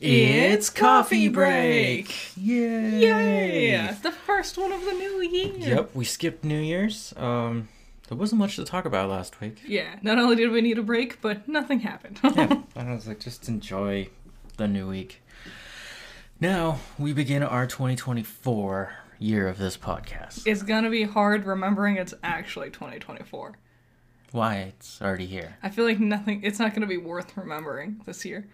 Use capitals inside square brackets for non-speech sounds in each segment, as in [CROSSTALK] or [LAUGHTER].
It's coffee break! Yay! Yay! The first one of the new year. Yep, we skipped New Year's. Um, there wasn't much to talk about last week. Yeah. Not only did we need a break, but nothing happened. Yeah, [LAUGHS] I was like, just enjoy the new week. Now we begin our 2024 year of this podcast. it's gonna be hard remembering it's actually 2024. Why? It's already here. I feel like nothing. It's not gonna be worth remembering this year.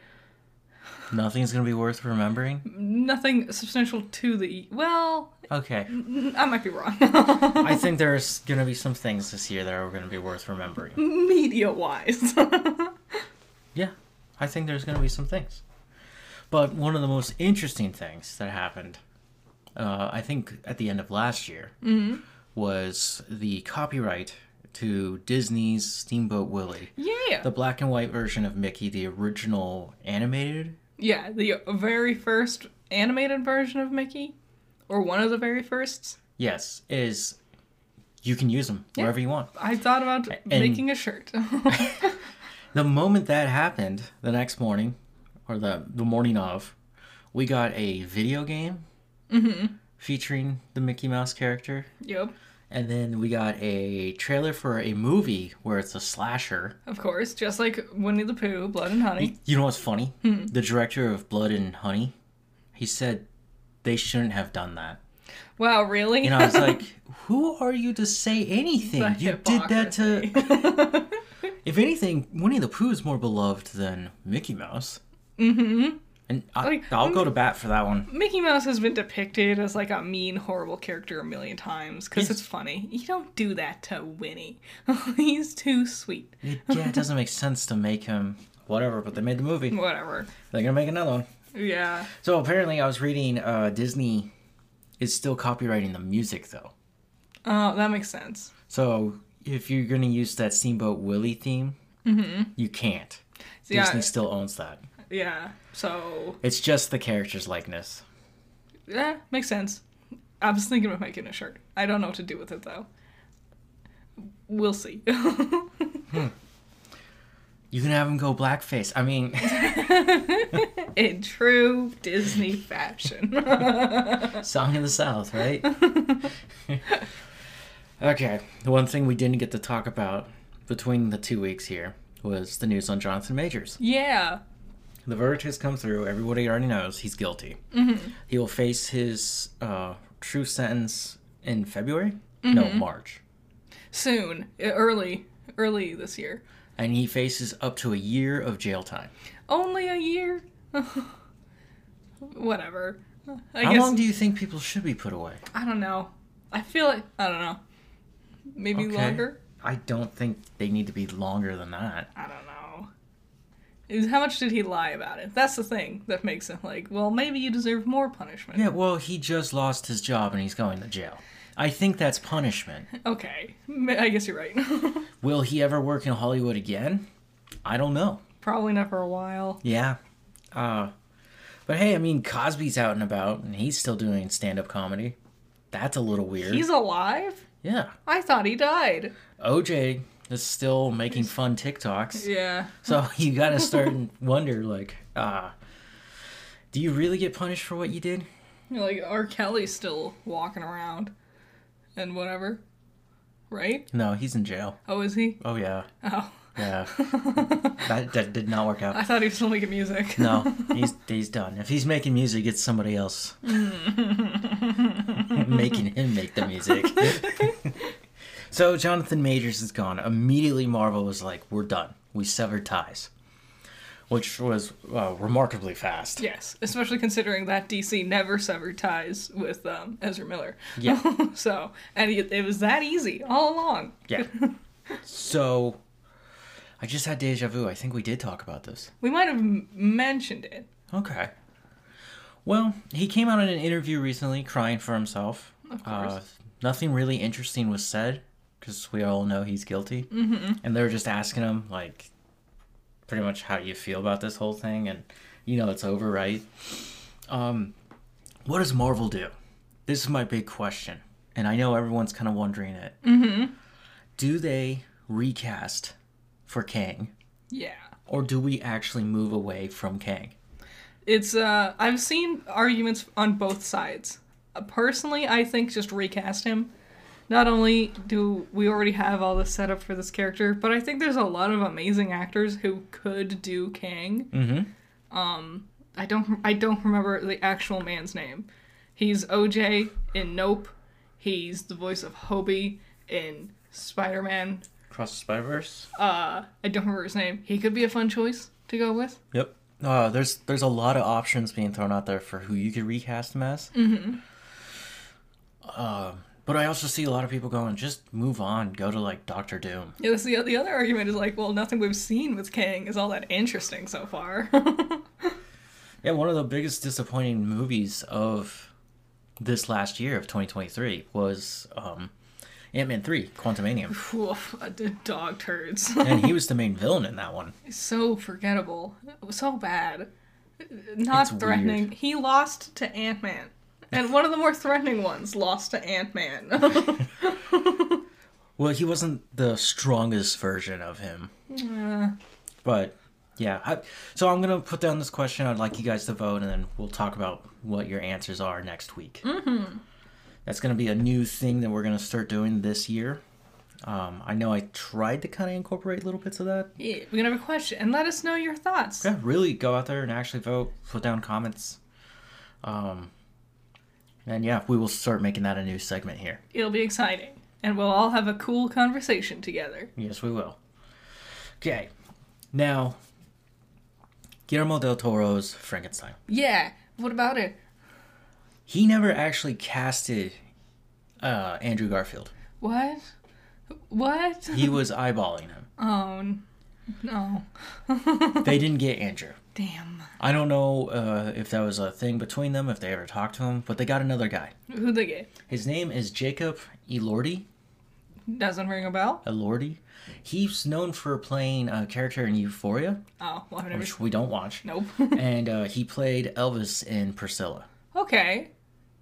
Nothing's gonna be worth remembering. Nothing substantial to the. Well, Okay, I might be wrong. [LAUGHS] I think there's gonna be some things this year that are gonna be worth remembering. Media wise. [LAUGHS] Yeah, I think there's going to be some things. But one of the most interesting things that happened, uh, I think at the end of last year, was the copyright to Disney's Steamboat Willie. yeah. The black and white version of Mickey, the original animated. Yeah, the very first animated version of Mickey, or one of the very firsts. Yes, is you can use them wherever you want. I thought about making a shirt. [LAUGHS] The moment that happened, the next morning, or the the morning of, we got a video game mm-hmm. featuring the Mickey Mouse character. yep, And then we got a trailer for a movie where it's a slasher. of course, just like Winnie the Pooh, Blood and Honey. You know what's funny? The director of Blood and Honey, he said they shouldn't have done that. Wow, really? And I was like, [LAUGHS] who are you to say anything? You did that to. [LAUGHS] If anything, Winnie the Pooh is more beloved than Mickey Mouse. Mm-hmm. And I, Like, I'll go to bat for that one. Mickey Mouse has been depicted as like a mean, horrible character a million times because it's funny. You don't do that to Winnie. [LAUGHS] He's too sweet. It, yeah, it doesn't make sense to make him whatever, but they made the movie. Whatever. They're gonna make another one. Yeah. So apparently, I was reading uh, Disney is still copywriting the music though. Oh, that makes sense. So if you're gonna use that Steamboat Willie theme, you can't. Yeah. Disney still owns that. Yeah. So, It's just the character's likeness. yeah, makes sense. I was thinking of making a shirt. I don't know what to do with it though. We'll see. Hmm. You can have him go blackface. I mean, [LAUGHS] In true Disney fashion. [LAUGHS] Song of the South, right? [LAUGHS] okay, the one thing we didn't get to talk about between the two weeks here was the news on Jonathan Majors. yeah. The verdict has come through. Everybody already knows he's guilty. Mm-hmm. He will face his uh, true sentence in February? No, March. Soon. Early. Early this year. And he faces up to a year of jail time. Only a year? [LAUGHS] Whatever. I How guess. long do you think people should be put away? I don't know. I feel like. I don't know. Maybe Okay. longer? I don't think they need to be longer than that. I don't know. Was- How much did he lie about it? That's the thing that makes it like, well, maybe you deserve more punishment. Yeah, well, he just lost his job and he's going to jail. I think that's punishment. Okay. I guess you're right. [LAUGHS] Will he ever work in Hollywood again? I don't know. Probably not for a while. Yeah. Uh, but hey, I mean, Cosby's out and about and he's still doing stand up comedy. That's a little weird. He's alive? Yeah. I thought he died. OJ is still making fun TikToks. Yeah. So [LAUGHS] you gotta start and wonder, like, uh, do you really get punished for what you did? Like, R. Kelly's still walking around and whatever. Right? No, he's in jail. Oh, is he? Oh, yeah. Oh. Yeah. [LAUGHS] that, that did not work out. I thought he was still making music. No, [LAUGHS] he's he's done. If he's making music, it's somebody else making him make the music. So Jonathan Majors is gone. Immediately, Marvel was like, "We're done. We severed ties," which was uh, remarkably fast. Yes, especially considering that DC never severed ties with um, Ezra Miller. Yeah. [LAUGHS] so, and it, it was that easy all along. Yeah. [LAUGHS] So, I just had deja vu. I think we did talk about this. We might have m- mentioned it. Okay. Well, he came out in an interview recently crying for himself. Of course. Uh, nothing really interesting was said because we all know he's guilty. Mm-hmm. And they were just asking him, like, pretty much how you feel about this whole thing? And, you know, it's over, right? Um, what does Marvel do? This is my big question. And I know everyone's kind of wondering it. Mm-hmm. Do they recast for Kang? Yeah. Or do we actually move away from Kang? It's uh I've seen arguments on both sides. Uh, personally, I think just recast him. Not only do we already have all this set up for this character, but I think there's a lot of amazing actors who could do Kang. Mm-hmm. I don't I don't remember the actual man's name. He's OJ in Nope. He's the voice of Hobie in Spider-Man. Across the Spider Verse. Uh I don't remember his name. He could be a fun choice to go with. Yep. Uh, there's there's a lot of options being thrown out there for who you could recast him as. Mm-hmm. Uh, but I also see a lot of people going, just move on, go to like Doctor Doom. Yeah, the, the other argument is like, well, nothing we've seen with Kang is all that interesting so far. [LAUGHS] Yeah, one of the biggest disappointing movies of this last year of 2023 was um, Ant Man 3, Quantumania. Oof, uh, dog turds. [LAUGHS] and he was [LAUGHS] the main villain in that one. so forgettable. It was so bad. Not It's threatening. weird. He lost to Ant Man. And one of the more threatening ones lost to Ant Man. [LAUGHS] Well, he wasn't the strongest version of him. Uh, But yeah, I, so I'm gonna put down this question. I'd like you guys to vote, and then we'll talk about what your answers are next week. Mm-hmm. That's gonna be a new thing that we're gonna start doing this year. Um, I know I tried to kind of incorporate little bits of that. yeah, we're gonna have a question and let us know your thoughts. Yeah, really go out there and actually vote. Put down comments. Um, and yeah, we will start making that a new segment here. It'll be exciting. And we'll all have a cool conversation together. Yes, we will. Okay, now Guillermo del Toro's Frankenstein. Yeah, what about it? He never actually casted uh, Andrew Garfield. What? What? He was [LAUGHS] eyeballing him. Oh, no. They [LAUGHS] didn't get Andrew. Damn. I don't know uh, if that was a thing between them, if they ever talked to him, but they got another guy. Who'd they get? His name is Jacob Elordi. Doesn't ring a bell? Elordi. He's known for playing a character in Euphoria, Oh, well, never. which we don't watch. Nope. [LAUGHS] [LAUGHS] and uh, he played Elvis in Priscilla. okay.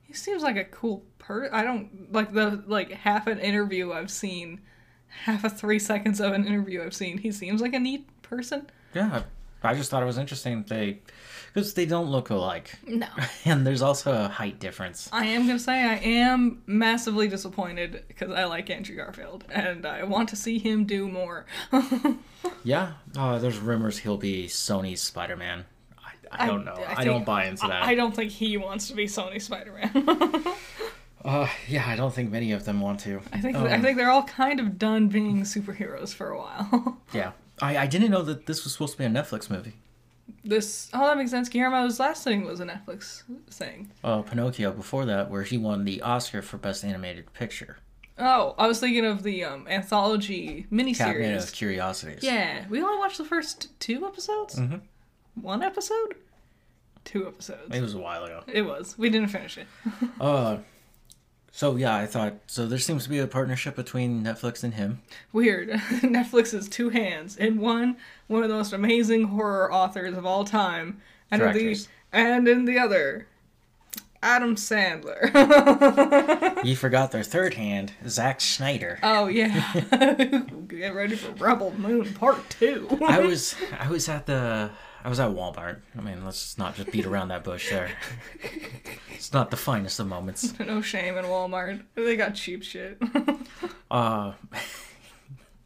He seems like a cool per. I don't like the like half an interview I've seen, half of three seconds of an interview I've seen. He seems like a neat person. Yeah, I just thought it was interesting. that They, because they don't look alike, No. [LAUGHS] and there's also a height difference. I am gonna say I am massively disappointed because I like Andrew Garfield and I want to see him do more. [LAUGHS] Yeah, uh, there's rumors he'll be Sony's Spider-Man. I, I don't know. I, think- don't buy into that. I, I don't think he wants to be Sony Spider-Man. [LAUGHS] Uh, yeah, I don't think many of them want to. I think Um, I think they're all kind of done being superheroes for a while. Yeah, I, I didn't know that this was supposed to be a Netflix movie. this oh that makes sense. Guillermo's last thing was a Netflix thing. Uh, Pinocchio before that, where he won the Oscar for Best Animated Picture. Oh, I was thinking of the um, anthology Cabinet miniseries. of Curiosities. Yeah, we only watched the first two episodes. Mhm. One episode, two episodes. It was a while ago. It was. We didn't finish it. [LAUGHS] Uh, so yeah, I thought so. There seems to be a partnership between Netflix and him. Weird. [LAUGHS] Netflix is two hands. In one, one of the most amazing horror authors of all time, and in the and in the other, Adam Sandler. [LAUGHS] You forgot their third hand, Zack Snyder. oh yeah. [LAUGHS] Get ready for Rebel Moon Part Two. I was I was at the I was at Walmart. I mean, let's not just beat around that bush there. [LAUGHS] It's not the finest of moments. [LAUGHS] no shame in Walmart. They got cheap shit. [LAUGHS] Uh,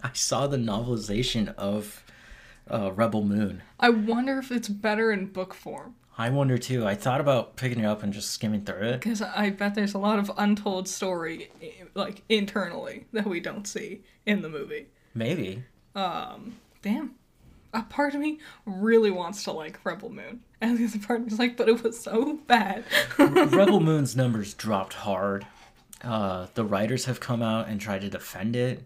I saw the novelization of uh, Rebel Moon. I wonder if it's better in book form. I wonder too. I thought about picking it up and just skimming through it. Because I bet there's a lot of untold story, like internally, that we don't see in the movie. Maybe. Um, damn. A part of me really wants to like Rebel Moon, and the other part of me is like, but it was so bad. [LAUGHS] Rebel Moon's numbers dropped hard. Uh, the writers have come out and tried to defend it.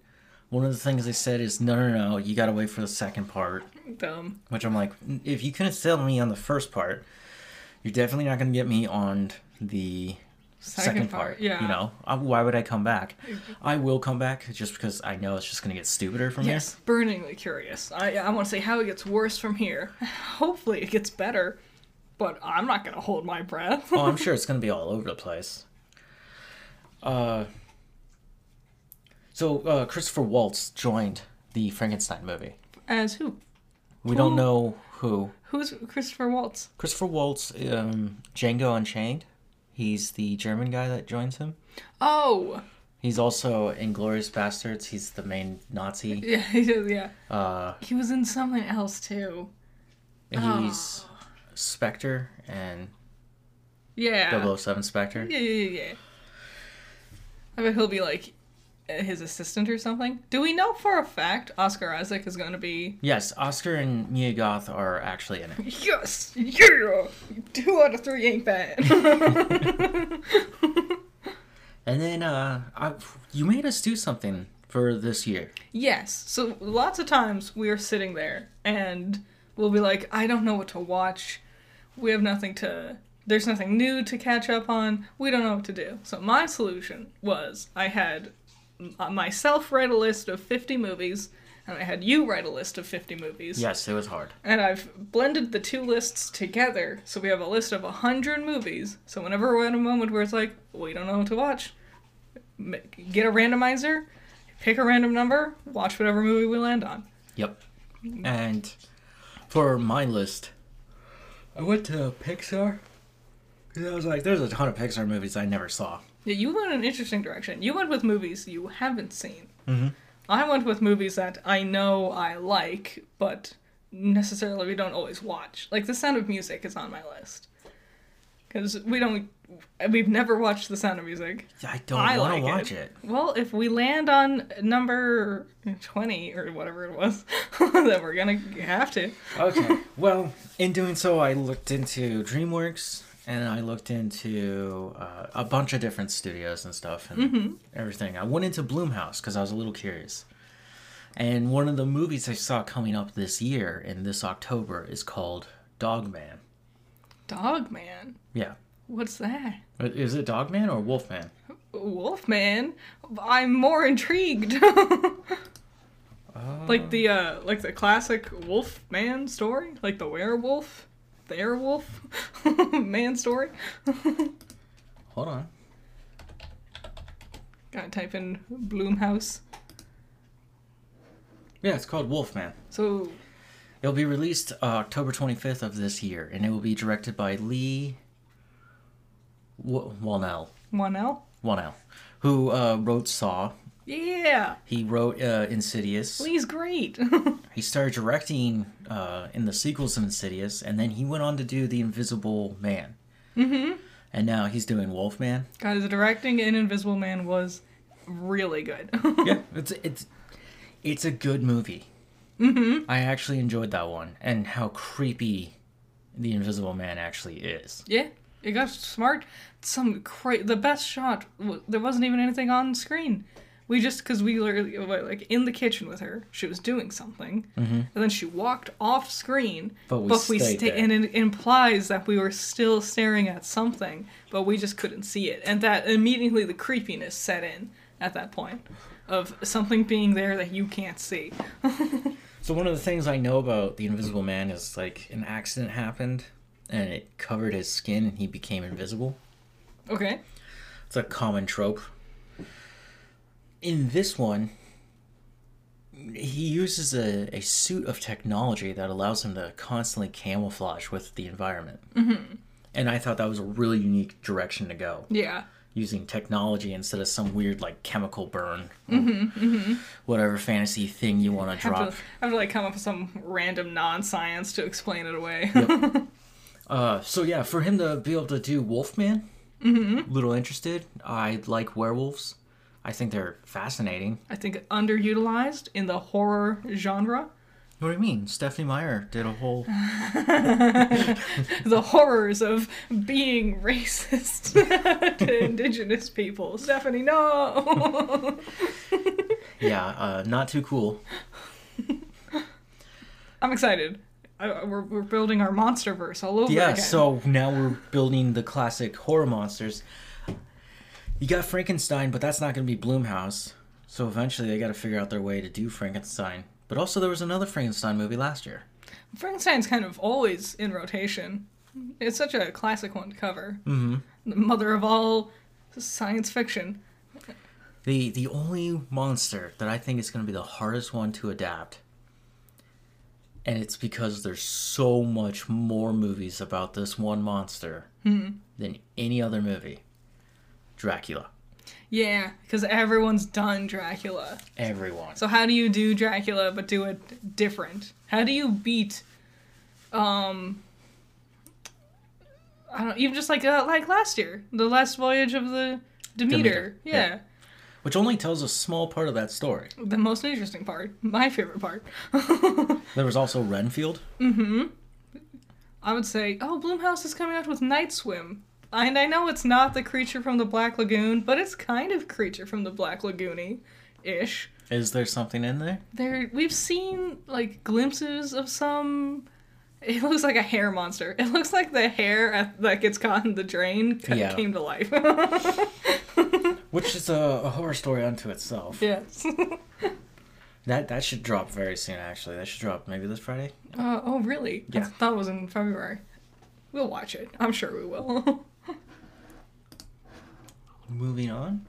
One of the things they said is, no, no, no, you gotta wait for the second part. Dumb. Which I'm like, if you couldn't sell me on the first part, you're definitely not gonna get me on the second, part. yeah. You know, Uh, why would I come back? I will come back just because I know it's just gonna get stupider from here. Yes, burningly curious. I I want to see how it gets worse from here. [LAUGHS] Hopefully, it gets better, but I'm not gonna hold my breath. Oh, I'm [LAUGHS] sure it's gonna be all over the place. Uh. So uh, Christopher Waltz joined the Frankenstein movie. As who? We don't know who. Who's Christopher Waltz? Christopher Waltz, um, Django Unchained. He's the German guy that joins him. Oh, He's also in Glorious Bastards. He's the main Nazi. [LAUGHS] yeah, he does. Yeah, Uh, he was in something else too. he's Spectre and Yeah. 007 Spectre. Yeah, yeah, yeah, yeah. I bet he'll be like his assistant or something. Do we know for a fact Oscar Isaac is going to be? Yes, Oscar and Mia Goth are actually in it. [LAUGHS] Yes, yeah. Two out of three ain't bad. [LAUGHS] And then uh, I, you made us do something for this year. yes. So lots of times we are sitting there and we'll be like, I don't know what to watch. We have nothing to. There's nothing new to catch up on. We don't know what to do. So my solution was I had myself write a list of 50 movies, and I had you write a list of 50 movies. Yes, it was hard. And I've blended the two lists together, so we have a list of 100 movies. So whenever we're in a moment where it's like, we don't know what to watch, get a randomizer, pick a random number, watch whatever movie we land on. Yep. And for my list, I went to Pixar. 'Cause I was like, there's a ton of Pixar movies I never saw. Yeah, you went in an interesting direction. You went with movies you haven't seen. Mhm. I went with movies that I know I like, but necessarily we don't always watch. Like The Sound of Music is on my list. Because we don't. We've never watched The Sound of Music. I don't want to like watch it. it. Well, if we land on number 20 or whatever it was, [LAUGHS] then we're gonna have to. Okay. well, in doing so, I looked into DreamWorks and I looked into uh, a bunch of different studios and stuff and everything. I went into Blumhouse because I was a little curious. And one of the movies I saw coming up this year in this October is called Dogman. Dogman. Yeah. What's that? Uh, Is it Dogman or Wolfman? Wolfman? I'm more intrigued. [LAUGHS] like the uh like the classic Wolfman story? Like the werewolf? The airwolf [LAUGHS] man story? Hold on. Gotta type in Blumhouse. Yeah, it's called Wolfman. So It'll be released uh, October 25th of this year, and it will be directed by Leigh w- Whannell. one L? Whannell, who uh, wrote Saw. Yeah. He wrote uh, Insidious. He's great. [LAUGHS] He started directing uh, in the sequels of Insidious, and then he went on to do The Invisible Man. Mm-hmm. And now he's doing Wolfman. God, his directing in Invisible Man was really good. [LAUGHS] yeah, it's it's it's a good movie. Mm-hmm. I actually enjoyed that one, and how creepy the Invisible Man actually is. yeah, it got smart. Some cra- the best shot. w- There wasn't even anything on screen. We just because we literally were like in the kitchen with her. She was doing something, mm-hmm. and then she walked off screen. But we stayed sta- there. and it implies that we were still staring at something, but we just couldn't see it, and that immediately the creepiness set in at that point of something being there that you can't see. [LAUGHS] So one of the things I know about the Invisible Man is like an accident happened, and it covered his skin, and he became invisible. Okay. It's a common trope. In this one, he uses a, a suit of technology that allows him to constantly camouflage with the environment. Mm-hmm. And I thought that was a really unique direction to go, Yeah. using technology instead of some weird like chemical burn, Mm-hmm, whatever fantasy thing you want to drop. to, have to like come up with some random non-science to explain it away. [LAUGHS] Uh, so yeah, for him to be able to do Wolfman, mm-hmm. little interested. I like werewolves. I think they're fascinating. I think underutilized in the horror genre. What do you mean? Stephenie Meyer did a whole. [LAUGHS] The horrors of being racist [LAUGHS] to indigenous people. Stephenie, no. [LAUGHS] Yeah, uh, not too cool. I'm excited. I, we're, we're building our monster verse all over Yeah, again. so now we're building the classic horror monsters. You got Frankenstein, but that's not going to be Blumhouse. So eventually they got to figure out their way to do Frankenstein. But also, there was another Frankenstein movie last year. Frankenstein's kind of always in rotation. It's such a classic one to cover. Mm-hmm. The mother of all science fiction. The the only monster that I think is going to be the hardest one to adapt, And it's because there's so much more movies about this one monster than any other movie. Dracula. Yeah, because everyone's done Dracula. Everyone. So how do you do Dracula but do it different? How do you beat um I don't even just like uh, like last year, the last voyage of the Demeter. Demeter, Yeah. yeah. Which only tells a small part of that story. The most interesting part, my favorite part. [LAUGHS] There was also Renfield. Mm-hmm. I would say, oh, Blumhouse is coming out with Night Swim. And I know it's not the creature from the Black Lagoon, but it's kind of creature from the Black Lagoony ish. Is there something in there? There we've seen like glimpses of some it looks like a hair monster. It looks like the hair at, that gets caught in the drain Yeah. came to life. [LAUGHS] [LAUGHS] Which is a, a horror story unto itself. yes. [LAUGHS] That that should drop very soon. Actually, that should drop maybe this Friday. Uh, oh, really? I Yeah. thought it was in February. We'll watch it. I'm sure we will. Moving on.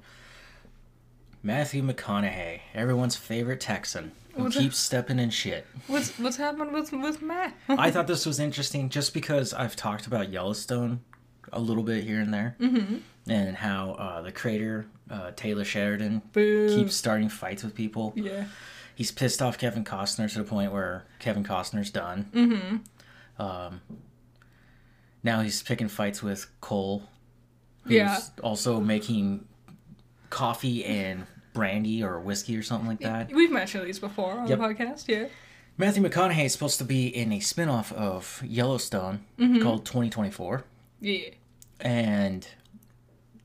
Matthew McConaughey, everyone's favorite Texan, who What's that? keeps stepping in shit. what's what's happened with with Matt? [LAUGHS] I thought [LAUGHS] this was interesting just because I've talked about Yellowstone a little bit here and there, mm-hmm. and how uh, the creator uh, Taylor Sheridan Boo. keeps starting fights with people. Yeah. He's pissed off Kevin Costner to the point where Kevin Costner's done. Mm-hmm. Um, now he's picking fights with Cole, who's Yeah. also making coffee and brandy or whiskey or something like that. We've mentioned these before on Yep. the podcast, yeah. Matthew McConaughey is supposed to be in a spin-off of Yellowstone Mm-hmm. called 2024 Yeah. and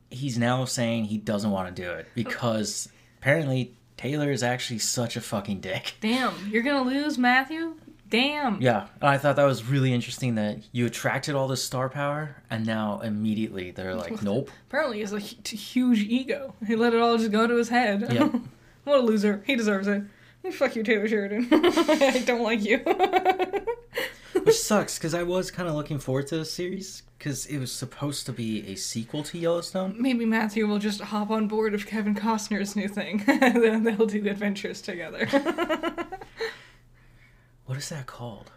he's now saying he doesn't want to do it because apparently Taylor is actually such a fucking dick. Damn, you're gonna lose Matthew? Damn. Yeah, I thought that was really interesting that you attracted all this star power and now immediately they're like, nope. Apparently, he has a huge ego. He let it all just go to his head. Yep. [LAUGHS] what a loser. He deserves it. Fuck you, Taylor Sheridan. [LAUGHS] I don't like you. [LAUGHS] Which sucks because I was kind of looking forward to this series because it was supposed to be a sequel to Yellowstone. Maybe Matthew will just hop on board of Kevin Costner's new thing. then they'll do the adventures together. What is that called?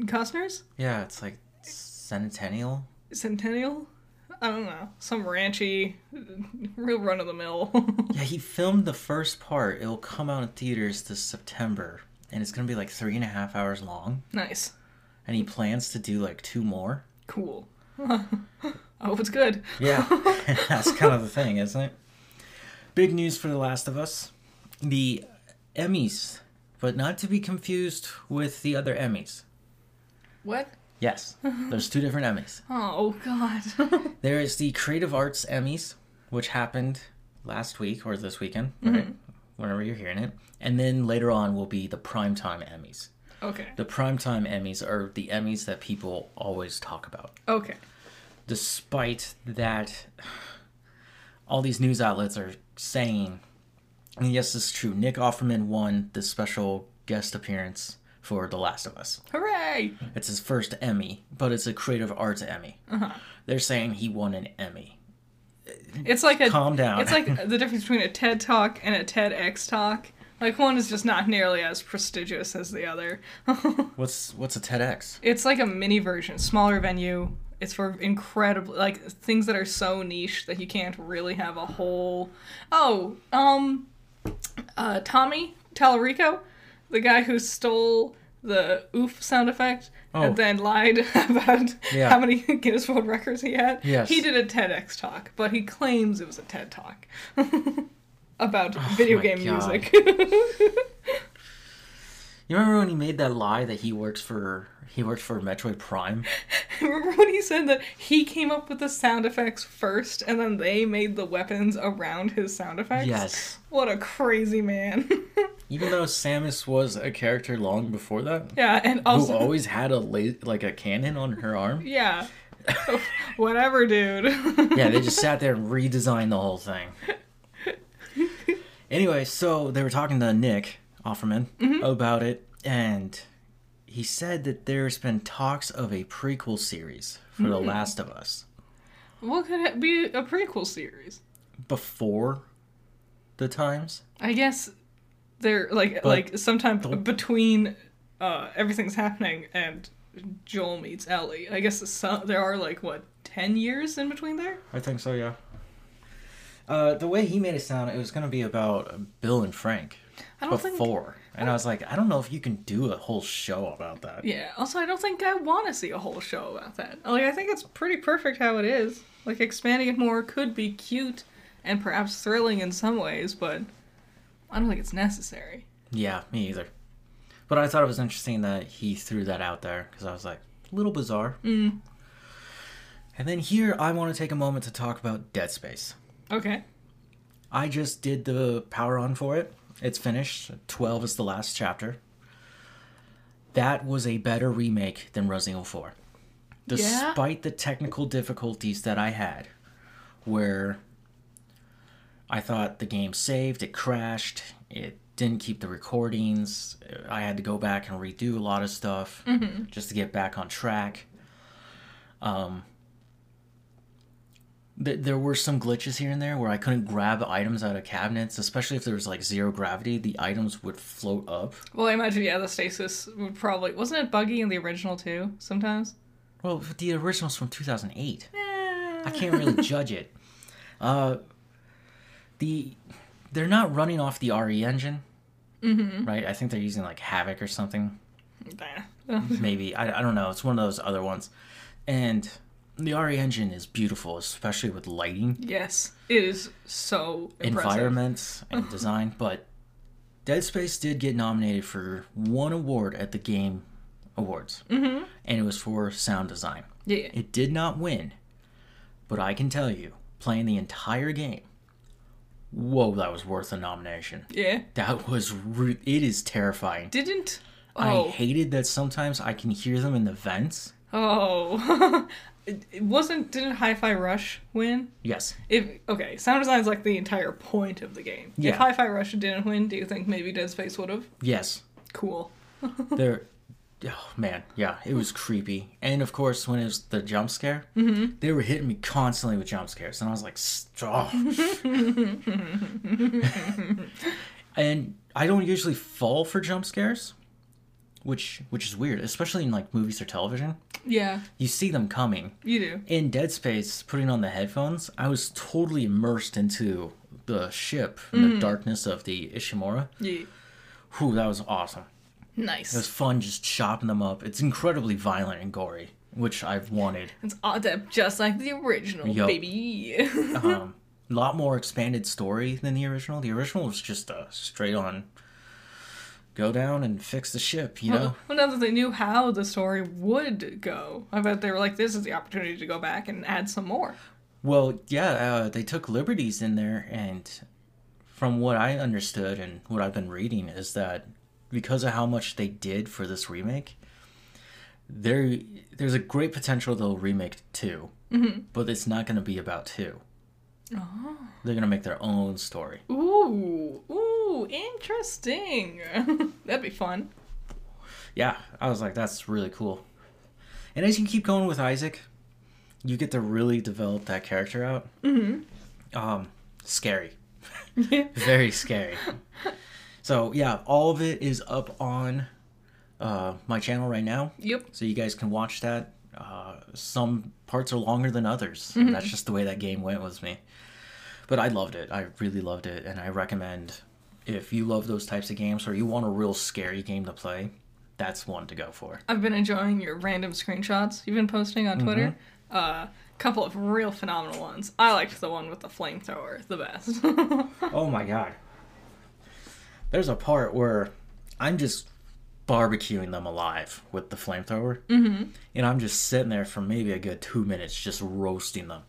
Costner's? Yeah, it's like Centennial. Centennial? I don't know. Some ranchy, real run of the mill. [LAUGHS] Yeah, he filmed the first part. It'll come out in theaters this September, and it's gonna be like three and a half hours long. nice. And he plans to do like two more. Cool. I [LAUGHS] hope oh, it's good. Yeah, [LAUGHS] that's kind of the thing, isn't it? Big news for The Last of Us. The Emmys, but not to be confused with the other Emmys. What? Yes, there's two different Emmys. [LAUGHS] Oh, God. [LAUGHS] There is the Creative Arts Emmys, which happened last week or this weekend, mm-hmm. right? Whenever you're hearing it. And then later on will be the Primetime Emmys. okay. The Primetime Emmys are the Emmys that people always talk about. Okay. Despite that, [SIGHS] all these news outlets are saying, and yes, this is true, Nick Offerman won the special guest appearance for The Last of Us. Hooray! It's his first Emmy, but it's a Creative Arts Emmy. They're saying he won an Emmy. It's like a Calm down. It's like [LAUGHS] the difference between a TED Talk and a TEDx Talk. Like one is just not nearly as prestigious as the other. [LAUGHS] What's what's a TEDx? it's like a mini version, smaller venue. It's for incredible like things that are so niche that you can't really have a whole. Oh, um, uh, Tommy Tallarico, the guy who stole the oof sound effect Oh. and then lied [LAUGHS] about Yeah. how many [LAUGHS] Guinness World Records he had. Yes. He did a TEDx talk, but he claims it was a TED talk [LAUGHS] about video Oh my game God. music. You remember when he made that lie that he works for he worked for Metroid Prime? [LAUGHS] Remember when he said that he came up with the sound effects first and then they made the weapons around his sound effects? Yes. What a crazy man. [LAUGHS] Even though Samus was a character long before that, yeah, and also who always had a la- like a cannon on her arm. [LAUGHS] Yeah. Whatever, dude. Yeah, they just sat there and redesigned the whole thing. Anyway, so they were talking to Nick Offerman mm-hmm. about it, and he said that there's been talks of a prequel series for The Last of Us what could it be a prequel series? before the times. I guess they're like like sometime between uh, everything's happening and Joel meets Ellie. I guess the son, there are like what ten years in between there. I think so, yeah. Uh, the way he made it sound, it was going to be about Bill and Frank I don't think. And I was like, I don't know if you can do a whole show about that. Yeah. Also, I don't think I want to see a whole show about that. Like, I think it's pretty perfect how it is. Like, expanding it more could be cute and perhaps thrilling in some ways, but I don't think it's necessary. Yeah, me either. But I thought it was interesting that he threw that out there because I was like, a little bizarre. Mm. And then here, I want to take a moment to talk about Dead Space. Okay. I just did the power on for it. It's finished. 12 is the last chapter. That was a better remake than Resident Evil 4. Despite the technical difficulties that I had, where I thought the game saved, it crashed, it didn't keep the recordings, I had to go back and redo a lot of stuff just to get back on track. Um, th- there were some glitches here and there where I couldn't grab items out of cabinets, especially if there was like zero gravity. The items would float up. Well, I imagine, yeah, the stasis would probably. Wasn't it buggy in the original, too, sometimes? Well, the original's from 2008. Yeah. I can't really [LAUGHS] judge it. Uh, the they're not running off the RE engine, mm-hmm. right? I think they're using like Havok or something. [LAUGHS] Maybe I, I don't know. It's one of those other ones, and the RE engine is beautiful, especially with lighting, yes. It is so impressive. environments, [LAUGHS] and design. But Dead Space did get nominated for one award at the Game Awards, mm-hmm. and it was for sound design. Yeah. It did not win, but I can tell you, playing the entire game, whoa, that was worth a nomination. Yeah. That was re- it is terrifying. Didn't. I Oh. hated that sometimes I can hear them in the vents. Oh. [LAUGHS] it, wasn't. Didn't Hi Fi Rush win? Yes. If okay, sound design is like the entire point of the game. Yeah. If Yeah. Hi Fi Rush didn't win, do you think maybe Dead Space would have? Yes. Cool. [LAUGHS] They're oh man, yeah, it was creepy. And of course when it was the jump scare, Mm-hmm. they were hitting me constantly with jump scares and I was like, stop. [LAUGHS] and I don't usually fall for jump scares, which which is weird, especially in like movies or television. Yeah, You see them coming. you do. in Dead Space, putting on the headphones, I was totally immersed into the ship and Mm. the darkness of the Ishimura. Yeah. Whew, that was awesome. Nice. It was fun just chopping them up. It's incredibly violent and gory, which I've wanted. It's just like the original, Yup. baby. [LAUGHS] Um, a lot more expanded story than the original. The original was just a straight on go down and fix the ship, you know? well, now that they knew how the story would go, I bet they were like, "This is the opportunity to go back and add some more." Well, yeah, uh, they took liberties in there, and from what I understood and what I've been reading is that because of how much they did for this remake, there there's a great potential they'll remake 2 mm-hmm. but it's not going to be about two. Oh. They're to make their own story. Ooh, ooh, interesting. [LAUGHS] That'd be fun. Yeah, I was like, that's really cool. And as you keep going with Isaac, you get to really develop that character out. Mm-hmm. Um, scary. [LAUGHS] Very scary. So yeah, all of it is up on uh, my channel right now, Yep. so you guys can watch that. Uh, some parts are longer than others. Mm-hmm. That's just the way that game went with me. But I loved it. I really loved it, and I recommend if you love those types of games or you want a real scary game to play, that's one to go for. I've been enjoying your random screenshots you've been posting on Twitter. Mm-hmm. A couple of real phenomenal ones. I liked the one with the flamethrower the best. [LAUGHS] Oh my god. There's a part where I'm just barbecuing them alive with the flamethrower. Mm-hmm. And I'm just sitting there for maybe a good two minutes just roasting them.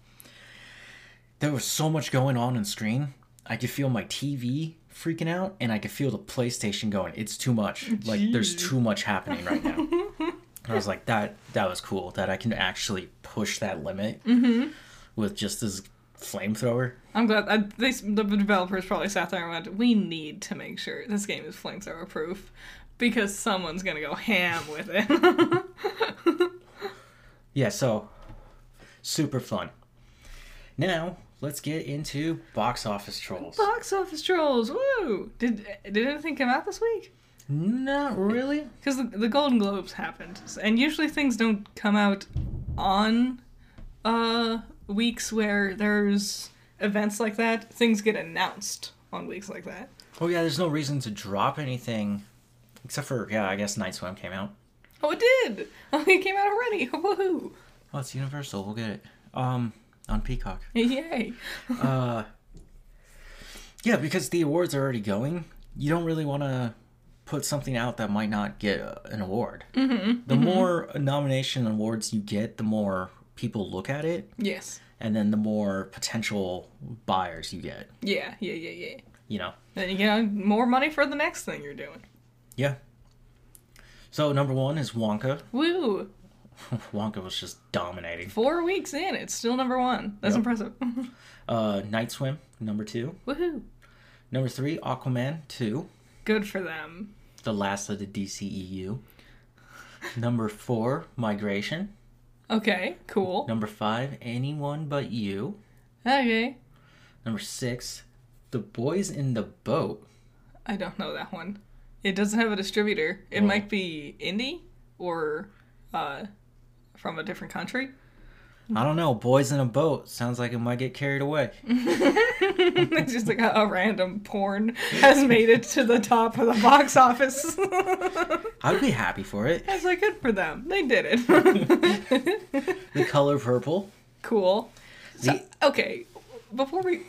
There was so much going on on screen. I could feel my TV freaking out and I could feel the PlayStation going, it's too much. Like there's too much happening right now. [LAUGHS] I was like, that that was cool that I can actually push that limit mm-hmm. with just this flamethrower. I'm glad I, they, the developers probably sat there and went, "We need to make sure this game is flamethrower proof." Because someone's gonna go ham with it. [LAUGHS] Yeah, so super fun. Now let's get into box office trolls. Box office trolls, woo! Did did anything come out this week? Not really. Because the, the Golden Globes happened, and usually things don't come out on uh, weeks where there's events like that. Things get announced on weeks like that. Oh yeah, there's no reason to drop anything, except for yeah, I guess Night Swim came out. Oh, it did! Oh, [LAUGHS] it came out already! [LAUGHS] Woohoo! Oh, it's Universal. We'll get it. Um, on Peacock. [LAUGHS] Yay! [LAUGHS] uh, yeah, because the awards are already going. You don't really want to put something out that might not get uh, an award. Mm-hmm, the more nomination awards you get, the more people look at it, Yes. and then the more potential buyers you get. Yeah, yeah, yeah, yeah. You know. Then you get more money for the next thing you're doing. Yeah. So number one is Wonka. Woo! [LAUGHS] Wonka was just dominating. Four weeks in, it's still number one. That's Yep. impressive. [LAUGHS] Uh, Night Swim, number two. Woohoo! Number three, Aquaman 2, Good for them. the last of the DCEU. [LAUGHS] Number four, Migration. Okay, cool. Number five, Anyone But You. Okay. Number six, The Boys in the Boat. I don't know that one. It doesn't have a distributor. It Well- might be indie or uh, from a different country. I don't know, Boys in a Boat. Sounds like it might get carried away. it's [LAUGHS] [LAUGHS] just like a, a random porn has made it to the top of the box office. [LAUGHS] I'd be happy for it. I was like, good for them. They did it. The color purple. cool. So, The- okay, before we.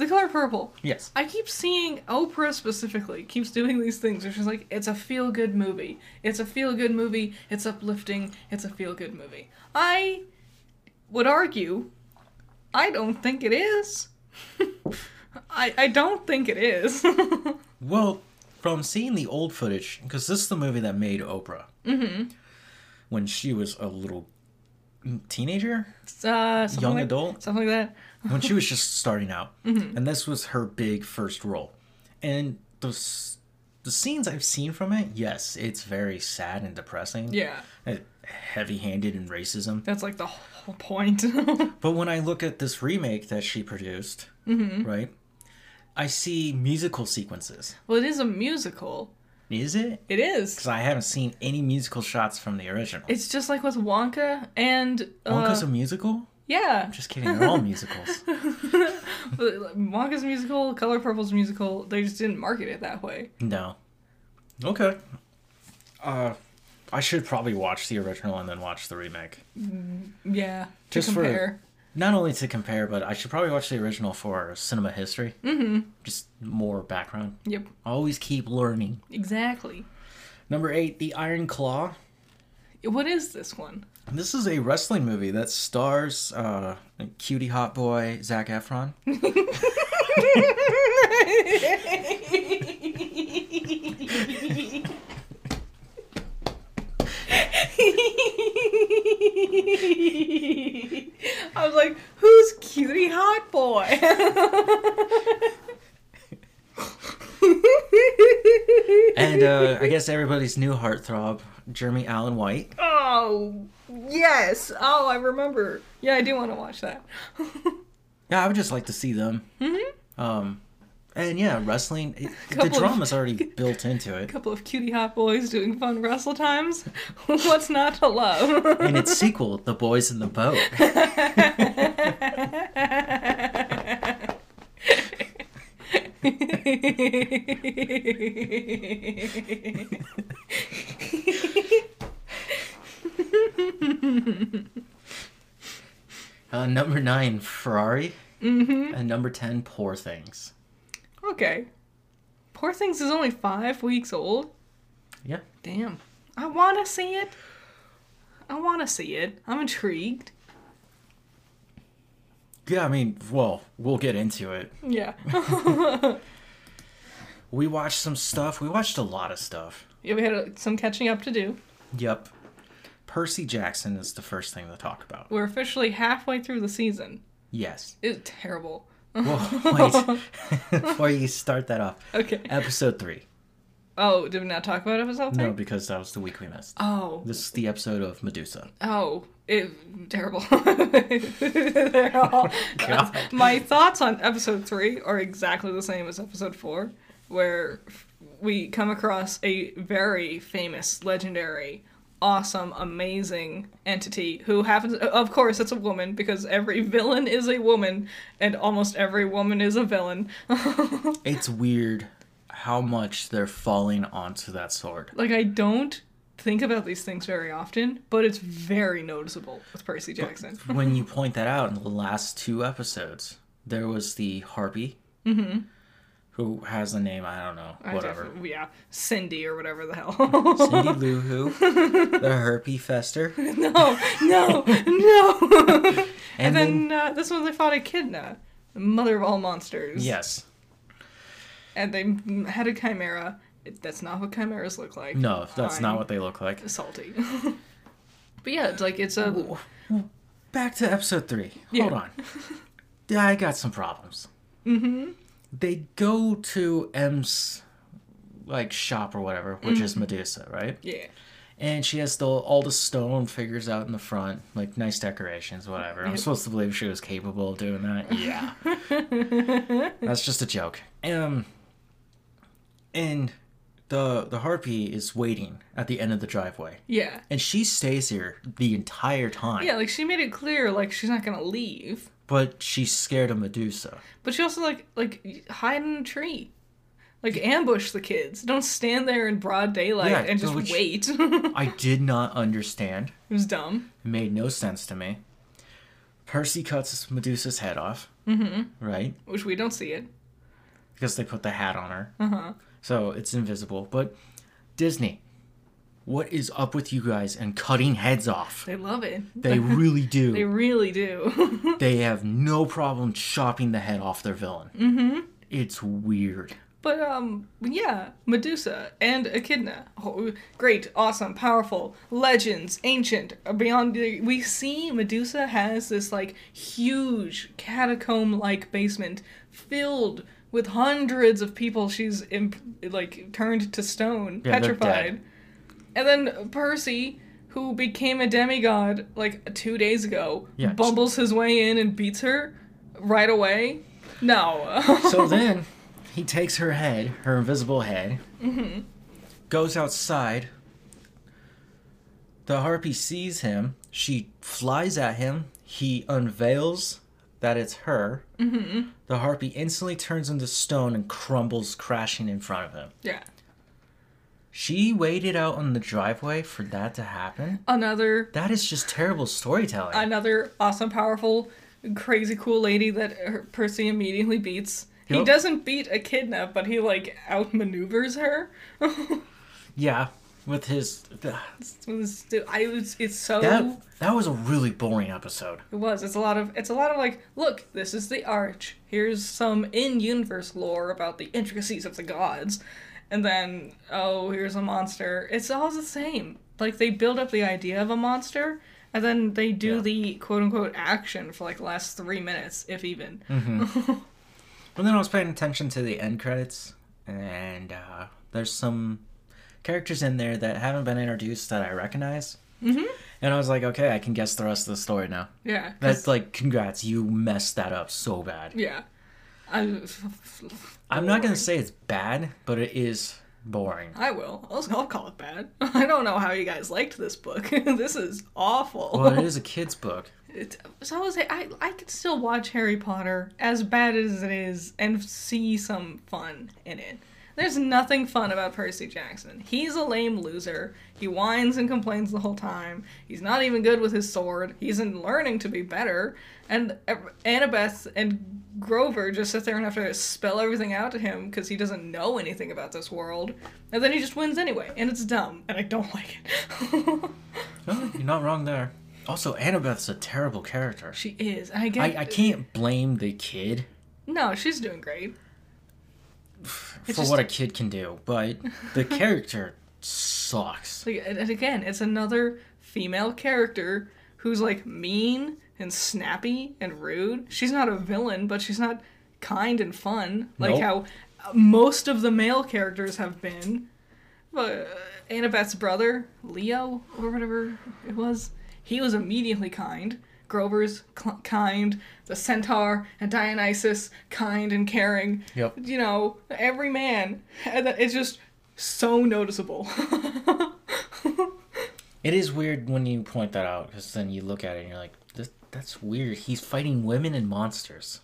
The color purple. Yes. I keep seeing Oprah specifically keeps doing these things where she's like, it's a feel good movie. It's a feel good movie. It's uplifting. It's a feel good movie. I would argue, I don't think it is. [LAUGHS] I, I don't think it is. [LAUGHS] Well, from seeing the old footage, because this is the movie that made Oprah. Mm-hmm. When she was a little teenager, uh, young like, adult, Something like that. When she was just starting out, [LAUGHS] mm-hmm. and this was her big first role. And those the scenes I've seen from it, yes, it's very sad and depressing. Yeah. Uh, heavy-handed in racism. That's like the whole point. [LAUGHS] But when I look at this remake that she produced, mm-hmm. right, I see musical sequences. well, it is a musical. Is it? It is. Because I haven't seen any musical shots from the original. It's just like with Wonka and. Uh, Wonka's a musical? Yeah. Just kidding. They're all musicals. [LAUGHS] Wonka's musical, Color Purple's musical. They just didn't market it that way. No. Okay. Uh, I should probably watch the original and then watch the remake. Yeah. To Just for- compare. Not only to compare, but I should probably watch the original for cinema history. Mm-hmm. Just more background. Yep. Always keep learning. Exactly. Number eight, The Iron Claw. What is this one? This is a wrestling movie that stars uh, cutie hot boy Zac Efron. [LAUGHS] I was like, who's cutie hot boy? And uh, I guess everybody's new heartthrob, Jeremy Allen White. oh, yes. Oh, I remember. Yeah, I do want to watch that. [LAUGHS] Yeah, I would just like to see them. Mm-hmm. Um, and yeah, wrestling. It, the Couple of- drama's already [LAUGHS] built into it. A couple of cutie hot boys doing fun wrestle times. [LAUGHS] What's not to love? and its sequel, The Boys in the Boat. [LAUGHS] Uh, number nine, Ferrari. Mm-hmm. And number ten, Poor Things. okay. Poor Things is only five weeks old. Yeah. Damn. I want to see it. I want to see it. I'm intrigued. Yeah, I mean, well, we'll get into it. Yeah. [LAUGHS] [LAUGHS] We watched some stuff. We watched a lot of stuff. yeah we had some catching up to do. Yep. Percy Jackson is the first thing to talk about. We're officially halfway through the season. Yes. It's terrible. Well, [LAUGHS] wait. [LAUGHS] Before you start that off, Okay. episode three. Oh, did we not talk about episode three? No, because that was the week we missed. Oh. This is the episode of Medusa. Oh, it terrible. [LAUGHS] They're all-. My thoughts on episode three are exactly the same as episode four, where we come across a very famous, legendary, awesome, amazing entity who happens. Of course, it's a woman because every villain is a woman, and almost every woman is a villain. [LAUGHS] It's weird how much they're falling onto that sword. like I don't think about these things very often, but it's very noticeable with Percy Jackson. when you [LAUGHS] point that out in the last two episodes, there was the harpy, mm-hmm. Who has a name I don't know, I whatever. yeah, Cindy or whatever the hell. Cindy Lou [LAUGHS] Who, the herpy fester, [LAUGHS] no, no, no. [LAUGHS] and, and then, then uh, this one they fought Echidna, the mother of all monsters. yes, and they had a chimera. That's not what chimeras look like. no, that's I'm not what they look like. salty. but yeah, it's like it's a Back to episode three. Yeah. Hold on, yeah, I got some problems. Mm-hmm. They go to M's like shop or whatever, which is Medusa, right? yeah. And she has the all the stone figures out in the front, like nice decorations, whatever. I'm supposed to believe she was capable of doing that. [LAUGHS] Yeah, that's just a joke. Um, and the the harpy is waiting at the end of the driveway, Yeah. and she stays here the entire time. Yeah, like she made it clear like she's not gonna leave. But she's scared of Medusa. But she also like like hide in a tree. Like ambush the kids. Don't stand there in broad daylight Yeah, and just which- wait. [LAUGHS] I did not understand. It was dumb. It made no sense to me. Percy cuts Medusa's head off. Mm-hmm. Right? Which we don't see it. because they put the hat on her. Uh-huh. So it's invisible. But Disney, what is up with you guys and cutting heads off? They love it. They really do. [LAUGHS] They really do. [LAUGHS] They have no problem chopping the head off their villain. Mm-hmm. It's weird. But um, yeah, Medusa and Echidna, oh, great, awesome, powerful, legends, ancient, beyond. The, we see Medusa has this like huge catacomb-like basement filled with hundreds of people. She's imp- like turned to stone, Yeah, petrified, and then Percy. Who became a demigod like two days ago? Yeah. bumbles his way in and beats her right away. No. So [LAUGHS] then he takes her head, her invisible head, goes outside. The harpy sees him. She flies at him. He unveils that it's her. Mm-hmm. The harpy instantly turns into stone and crumbles, crashing in front of him. yeah. She waited out on the driveway for that to happen. Another That is just terrible storytelling. another awesome, powerful, crazy cool lady that her- Percy immediately beats. He doesn't beat Echidna, but he like outmaneuvers her. [LAUGHS] yeah, with his I was it's so that that was a really boring episode. it was. It's a lot of it's a lot of like, look, this is the arch. Here's some in-universe lore about the intricacies of the gods. And then, oh, here's a monster. It's all the same. Like they build up the idea of a monster, and then they do Yeah. the quote unquote action for like the last three minutes, if even. [LAUGHS] And then I was paying attention to the end credits, and uh, there's some characters in there that haven't been introduced that I recognize. Mm-hmm. And I was like, okay, I can guess the rest of the story now. Yeah. That's like, congrats, you messed that up so bad. yeah. I, I'm not gonna say it's bad, but it is boring. I will. I'll, I'll call it bad. [LAUGHS] I don't know how you guys liked this book. [LAUGHS] this is awful. Well, it is a [LAUGHS] kid's book. It, so I was I I could still watch Harry Potter as bad as it is and see some fun in it. There's nothing fun about Percy Jackson. He's a lame loser. He whines and complains the whole time. He's not even good with his sword. He's isn't learning to be better. And Annabeth and Grover just sit there and have to spell everything out to him because he doesn't know anything about this world. And then he just wins anyway. And it's dumb. And I don't [LAUGHS] like it. Oh, you're not wrong there. Also, Annabeth's a terrible character. she is. I get. I, I can't blame the kid No, she's doing great. [SIGHS] for just- what a kid can do, but the [LAUGHS] character sucks. Like, and again, it's another female character who's like mean and snappy and rude. She's not a villain, but she's not kind and fun like Nope. how most of the male characters have been. But uh, Annabeth's brother, Leo, or whatever it was, he was immediately kind. Grover's cl- kind. The centaur and Dionysus, kind and caring. Yep. You know, every man. And it's just so noticeable. [LAUGHS] It is weird when you point that out because then you look at it and you're like, this, that's weird. He's fighting women and monsters.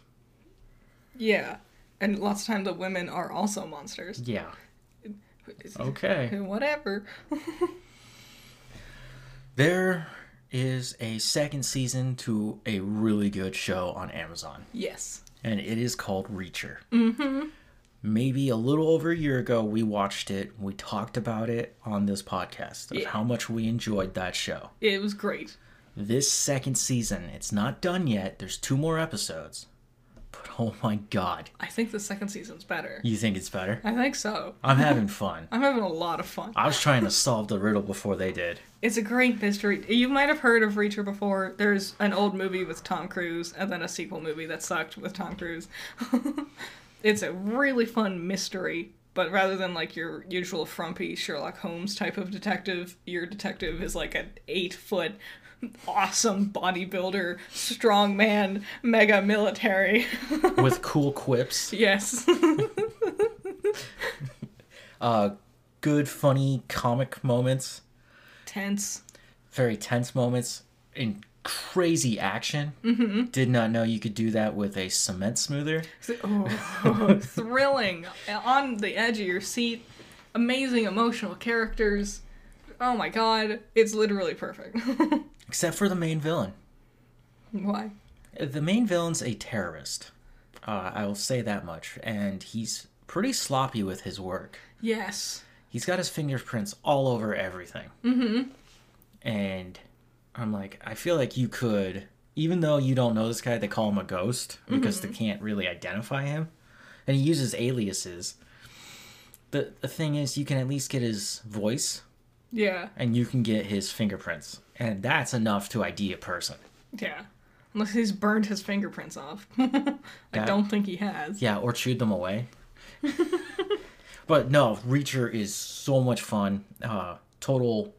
yeah. And lots of times the women are also monsters. Yeah. Okay. Whatever. [LAUGHS] There is a second season to a really good show on Amazon, Yes. and it is called Reacher. Mm-hmm. Maybe a little over a year ago, we watched it. We talked about it on this podcast of Yeah. how much we enjoyed that show. It was great. This second season, it's not done yet. There's two more episodes. But oh my god. I think the second season's better. You think it's better? I think so. I'm having [LAUGHS] fun. I'm having a lot of fun. I was trying to solve the riddle before they did. It's a great mystery. You might have heard of Reacher before. There's an old movie with Tom Cruise and then a sequel movie that sucked with Tom Cruise. [LAUGHS] it's a really fun mystery, but rather than like your usual frumpy Sherlock Holmes type of detective, your detective is like an eight foot awesome bodybuilder, strong man, mega military. [LAUGHS] With cool quips, yes. [LAUGHS] uh, good, funny comic moments, Tense. very tense moments, and crazy action. Mm-hmm. Did not know you could do that with a cement smoother. Oh, [LAUGHS] thrilling. On the edge of your seat. Amazing emotional characters. Oh my god. It's literally perfect. [LAUGHS] Except for the main villain. Why? The main villain's a terrorist. Uh, I will say that much. And he's pretty sloppy with his work. Yes. He's got his fingerprints all over everything. Mm-hmm. And I'm like, I feel like you could, even though you don't know this guy, they call him a ghost because they can't really identify him. And he uses aliases. The, the thing is, you can at least get his voice Yeah. and you can get his fingerprints. And that's enough to ID a person. Yeah. Unless he's burned his fingerprints off. [LAUGHS] I That- don't think he has. Yeah, or chewed them away. [LAUGHS] but no, Reacher is so much fun. Uh, total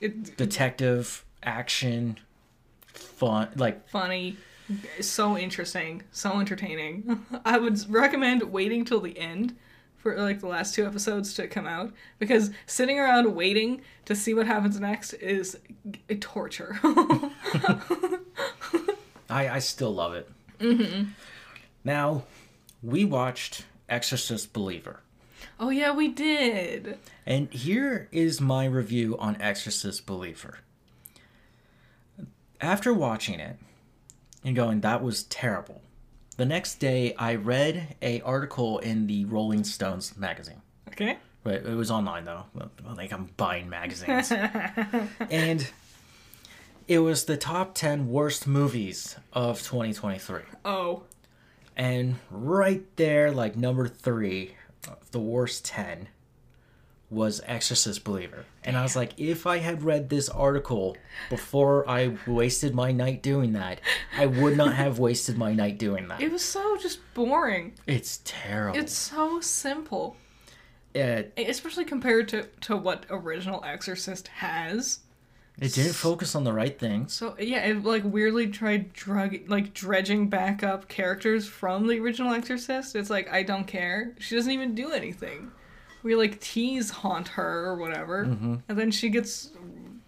It's detective action, fun. Like funny. So interesting. So entertaining. [LAUGHS] I would recommend waiting till the end for like the last two episodes to come out because sitting around waiting to see what happens next is a torture. [LAUGHS] [LAUGHS] I, I still love it. Mm-hmm. Now, we watched Exorcist Believer. Oh yeah, we did. And here is my review on Exorcist Believer. After watching it and going, that was terrible. The next day, I read a article in the Rolling Stones magazine. Okay. But it was online though. Well, Like I'm buying magazines. [LAUGHS] and it was the top 10 worst movies of 2023. Oh. And right there, like number three, the worst 10 was Exorcist Believer. And I was like, if I had read this article before I wasted my night doing that, I would not have wasted my night doing that. It was so just boring. It's terrible. It's so simple. it, Especially compared to, to what original Exorcist has. It didn't focus on the right things. So yeah, it like weirdly tried drug like dredging back up characters from the original Exorcist. It's like I don't care. She doesn't even do anything. We like tease haunt her or whatever, Mm-hmm. and then she gets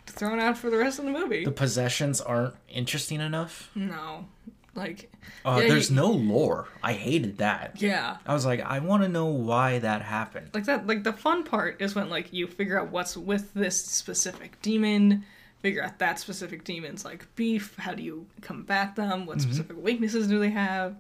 thrown out for the rest of the movie. The possessions aren't interesting enough. no, like Uh, Yeah, there's you- no lore. I hated that. yeah, I was like, I want to know why that happened. like that. Like the fun part is when like you figure out what's with this specific demon. Figure out that specific demon's like beef. How do you combat them? What specific weaknesses do they have?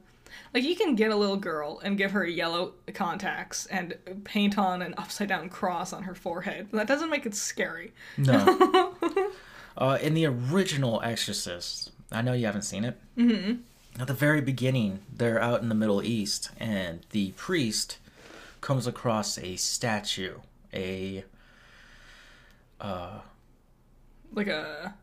Like you can get a little girl and give her yellow contacts and paint on an upside down cross on her forehead. That doesn't make it scary. No. [LAUGHS] uh, in the original Exorcist, I know you haven't seen it. Mm-hmm. At the very beginning, they're out in the Middle East, and the priest comes across a statue, a uh, Like a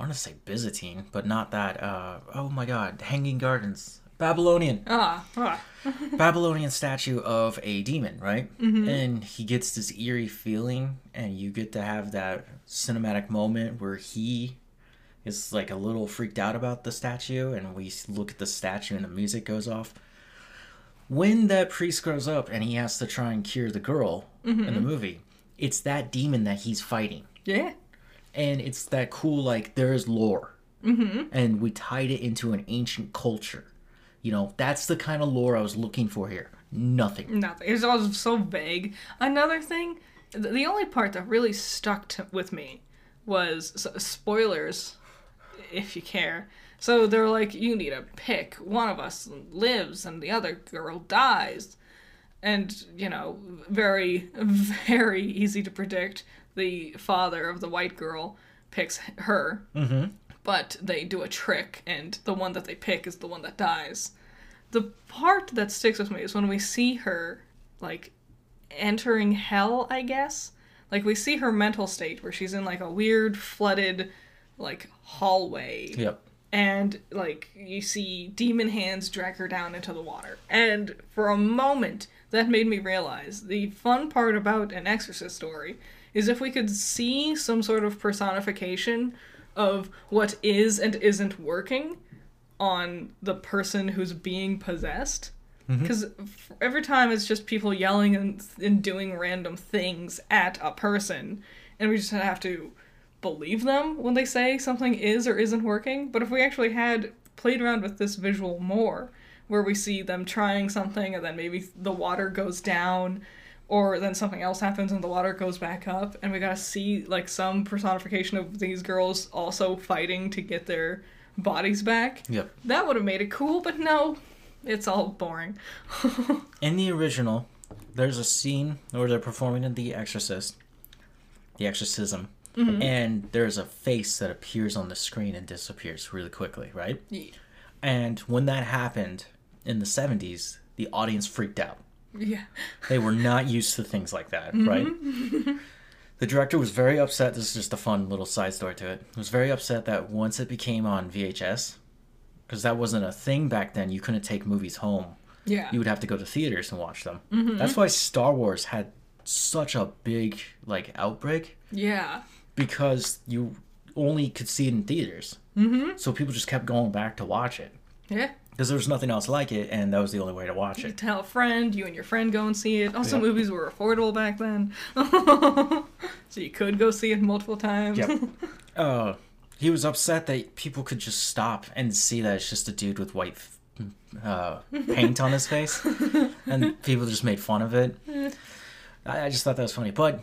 I want to say Byzantine, but not that. Uh, oh my God, Hanging Gardens, Babylonian, ah, ah. [LAUGHS] Babylonian statue of a demon, right? And he gets this eerie feeling, and you get to have that cinematic moment where he is like a little freaked out about the statue, and we look at the statue, and the music goes off. when that priest grows up and he has to try and cure the girl in the movie, it's that demon that he's fighting. Yeah. And it's that cool, like, there is lore. Mm-hmm. And we tied it into an ancient culture. You know, that's the kind of lore I was looking for here. Nothing. Nothing. It's all so vague. Another thing, the only part that really stuck to, with me was spoilers, if you care. So they're like, you need to pick. One of us lives and the other girl dies. And, you know, very, [LAUGHS] very easy to predict. The father of the white girl picks her. Mm-hmm. But they do a trick, and the one that they pick is the one that dies. The part that sticks with me is when we see her, like, entering hell, I guess. Like, we see her mental state where she's in, like, a weird, flooded, like, hallway. Yep. and like you see demon hands drag her down into the water. And for a moment that made me realize the fun part about an exorcist story is if we could see some sort of personification of what is and isn't working on the person who's being possessed. Mm-hmm. Because every time it's just people yelling and, and doing random things at a person and we just have to believe them when they say something is or isn't working. But if we actually had played around with this visual more, where we see them trying something and then maybe the water goes down, or then something else happens and the water goes back up, and we gotta see like some personification of these girls also fighting to get their bodies back, Yep. that would have made it cool, but no, it's all boring. [LAUGHS] In the original, there's a scene where they're performing in The Exorcist, The Exorcism, Mm-hmm. and there's a face that appears on the screen and disappears really quickly, right? Yeah. And when that happened in the 70s, the audience freaked out. Yeah. They were not used to things like that, mm-hmm. right? [LAUGHS] the director was very upset. This is just a fun little side story to it. Was very upset that once it became on VHS, because that wasn't a thing back then, you couldn't take movies home. Yeah. You would have to go to theaters and watch them. Mm-hmm. That's why Star Wars had such a big like outbreak Yeah. Because you only could see it in theaters. Mm-hmm. So people just kept going back to watch it Yeah. because there was nothing else like it, and that was the only way to watch You it. tell a friend, you and your friend go and see it. Also, Yeah. movies were affordable back then. [LAUGHS] so you could go see it multiple times. Yep. [LAUGHS] uh, he was upset that people could just stop and see that it's just a dude with white uh, paint on his face, [LAUGHS] and people just made fun of it. I, I just thought that was funny, but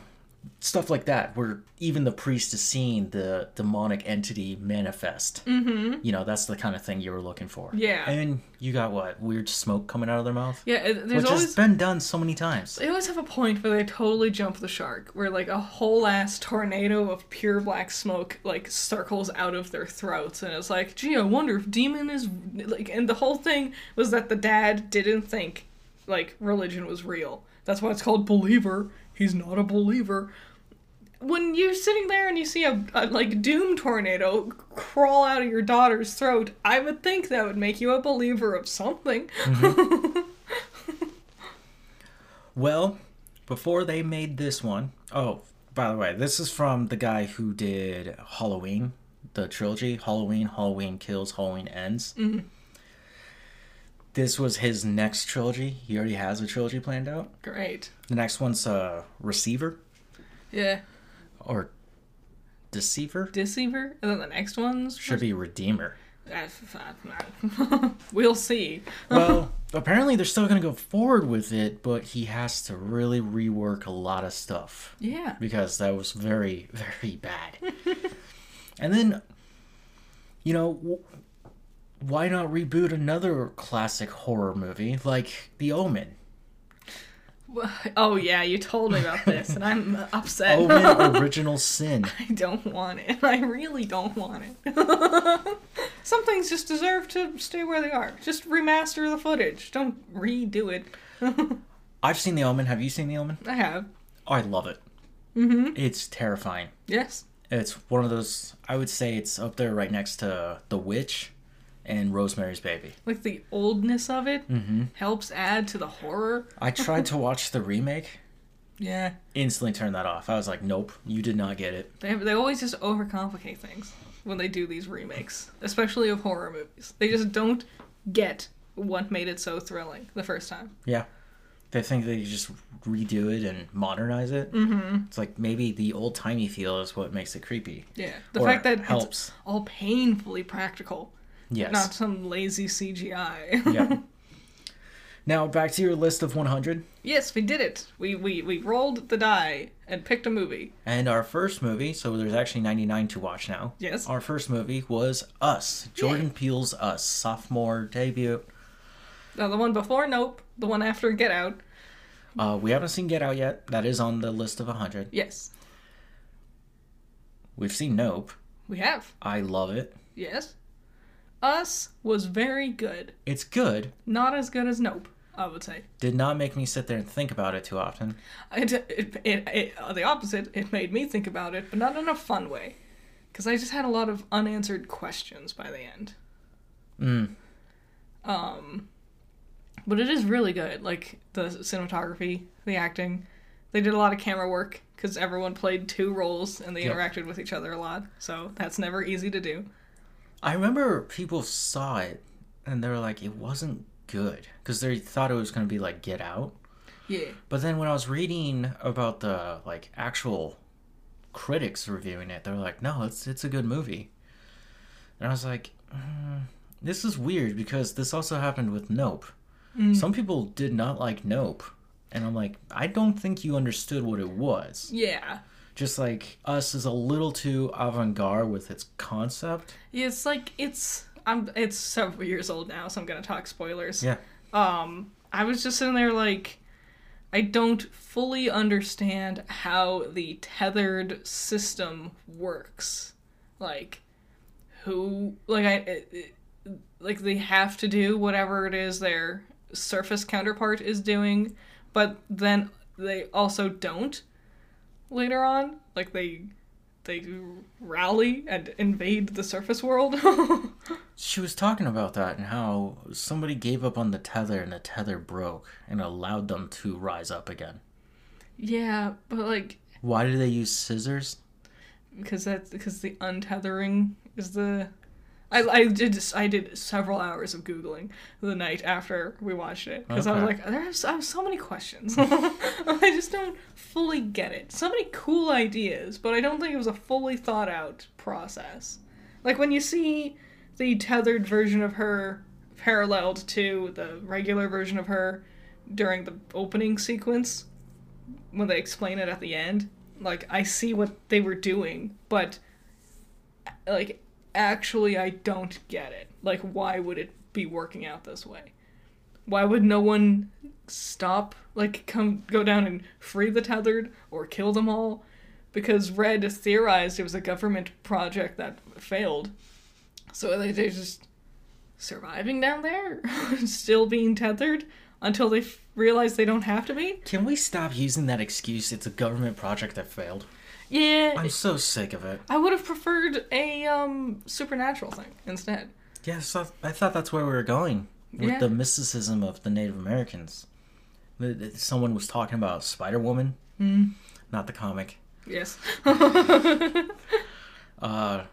stuff like that, where even the priest is seeing the demonic entity manifest. Mm-hmm. You know, that's the kind of thing you were looking for. Yeah. And you got what weird smoke coming out of their mouth, yeah, there's which always has been done so many times. they always have a point where they totally jump the shark, where like a whole ass tornado of pure black smoke like circles out of their throats, and it's like, gee, I wonder if demon is like. And the whole thing was that the dad didn't think like religion was real. That's why it's called believer. He's not a believer. When you're sitting there and you see a, a like doom tornado crawl out of your daughter's throat, I would think that would make you a believer of something. Mm-hmm. [LAUGHS] Well, before they made this one, oh, by the way, this is from the guy who did Halloween, the trilogy Halloween, Halloween Kills, Halloween Ends. Mm-hmm. This was his next trilogy. He already has a trilogy planned out. Great. The next one's uh, Receiver Yeah. or Deceiver. Deceiver, and then the next one's Should be Redeemer. [LAUGHS] we'll see. [LAUGHS] Well, apparently they're still going to go forward with it, but he has to really rework a lot of stuff. Yeah. because that was very [LAUGHS] very bad and then you know why not reboot another classic horror movie like the omen Oh yeah, you told me about this, and I'm upset. [LAUGHS] omen [LAUGHS] original sin I don't want it. I really don't want it. [LAUGHS] Some things just deserve to stay where they are. Just remaster the footage. Don't redo it. i've seen the omen have you seen the omen I have. oh, i love it mm-hmm. it's terrifying Yes. it's one of those i would say it's up there right next to the witch and rosemary's baby Like the oldness of it helps add to the horror. i tried to [LAUGHS] watch the remake Yeah. instantly turned that off i was like nope you did not get it They they always just overcomplicate things when they do these remakes, especially of horror movies. They just don't get what made it so thrilling the first time. Yeah. They think they just redo it and modernize it. Mm-hmm. It's like maybe the old timey feel is what makes it creepy. Yeah, the Or fact that helps. it's all painfully practical, Yes. not some lazy CGI. yeah. [LAUGHS] Now back to your list of 100. yes, we did it. We, we we rolled the die and picked a movie. And our first movie, so there's actually 99 to watch now. Yes. Our first movie was Us. Jordan Peele's Us, sophomore debut. Now the one before Nope, the one after Get Out. Uh, we haven't seen Get Out yet. That is on the list of 100. Yes, We've seen Nope. we have. I love it. Yes, Us was very good. It's good. Not as good as Nope, I would say. Did not make me sit there and think about it too often. It, it, it, it, the opposite, it made me think about it, but not in a fun way. Because I just had a lot of unanswered questions by the end. Mm. Um, but it is really good. Like the cinematography, the acting. They did a lot of camera work because everyone played two roles and they Yep. interacted with each other a lot. So that's never easy to do. I remember people saw it and they were like, it wasn't good because they thought it was going to be like Get Out. Yeah. But then when I was reading about the like actual critics reviewing it, they were like, "No, it's it's a good movie." And I was like, mm, "This is weird because this also happened with Nope. Some people did not like Nope." And I'm like, "I don't think you understood what it was. Yeah. Just like Us is a little too avant-garde with its concept." Yeah, It's like it's I'm it's several years old now, so I'm gonna talk spoilers. Yeah. Um, I was just sitting there like, I don't fully understand how the tethered system works. Like, who like I it, it- like they have to do whatever it is their surface counterpart is doing, but then they also don't later on. Like they they rally and invade the surface world. [LAUGHS] She was talking about that and how somebody gave up on the tether and the tether broke and allowed them to rise up again. yeah, but like Why did they use scissors? because that's because the untethering is the I, I did I did several hours of googling the night after we watched it because I was Okay. like there's I have so many questions. [LAUGHS] I just don't fully get it. So many cool ideas but I don't think it was a fully thought out process. Like when you see the tethered version of her paralleled to the regular version of her during the opening sequence when they explain it at the end like i see what they were doing but like actually i don't get it. Like why would it be working out this way? Why would no one stop like come go down and free the tethered or kill them all? Because red theorized it was a government project that failed. So they, they're just surviving down there? [LAUGHS] Still being tethered until they f- realize they don't have to be? Can we stop using that excuse? It's a government project that failed. Yeah I'm so sick of it. I would have preferred a um supernatural thing instead. Yes, I I thought that's where we were going with Yeah. the mysticism of the Native Americans. Someone was talking about Spider Woman, Mm. not the comic. Yes. [LAUGHS] Uh,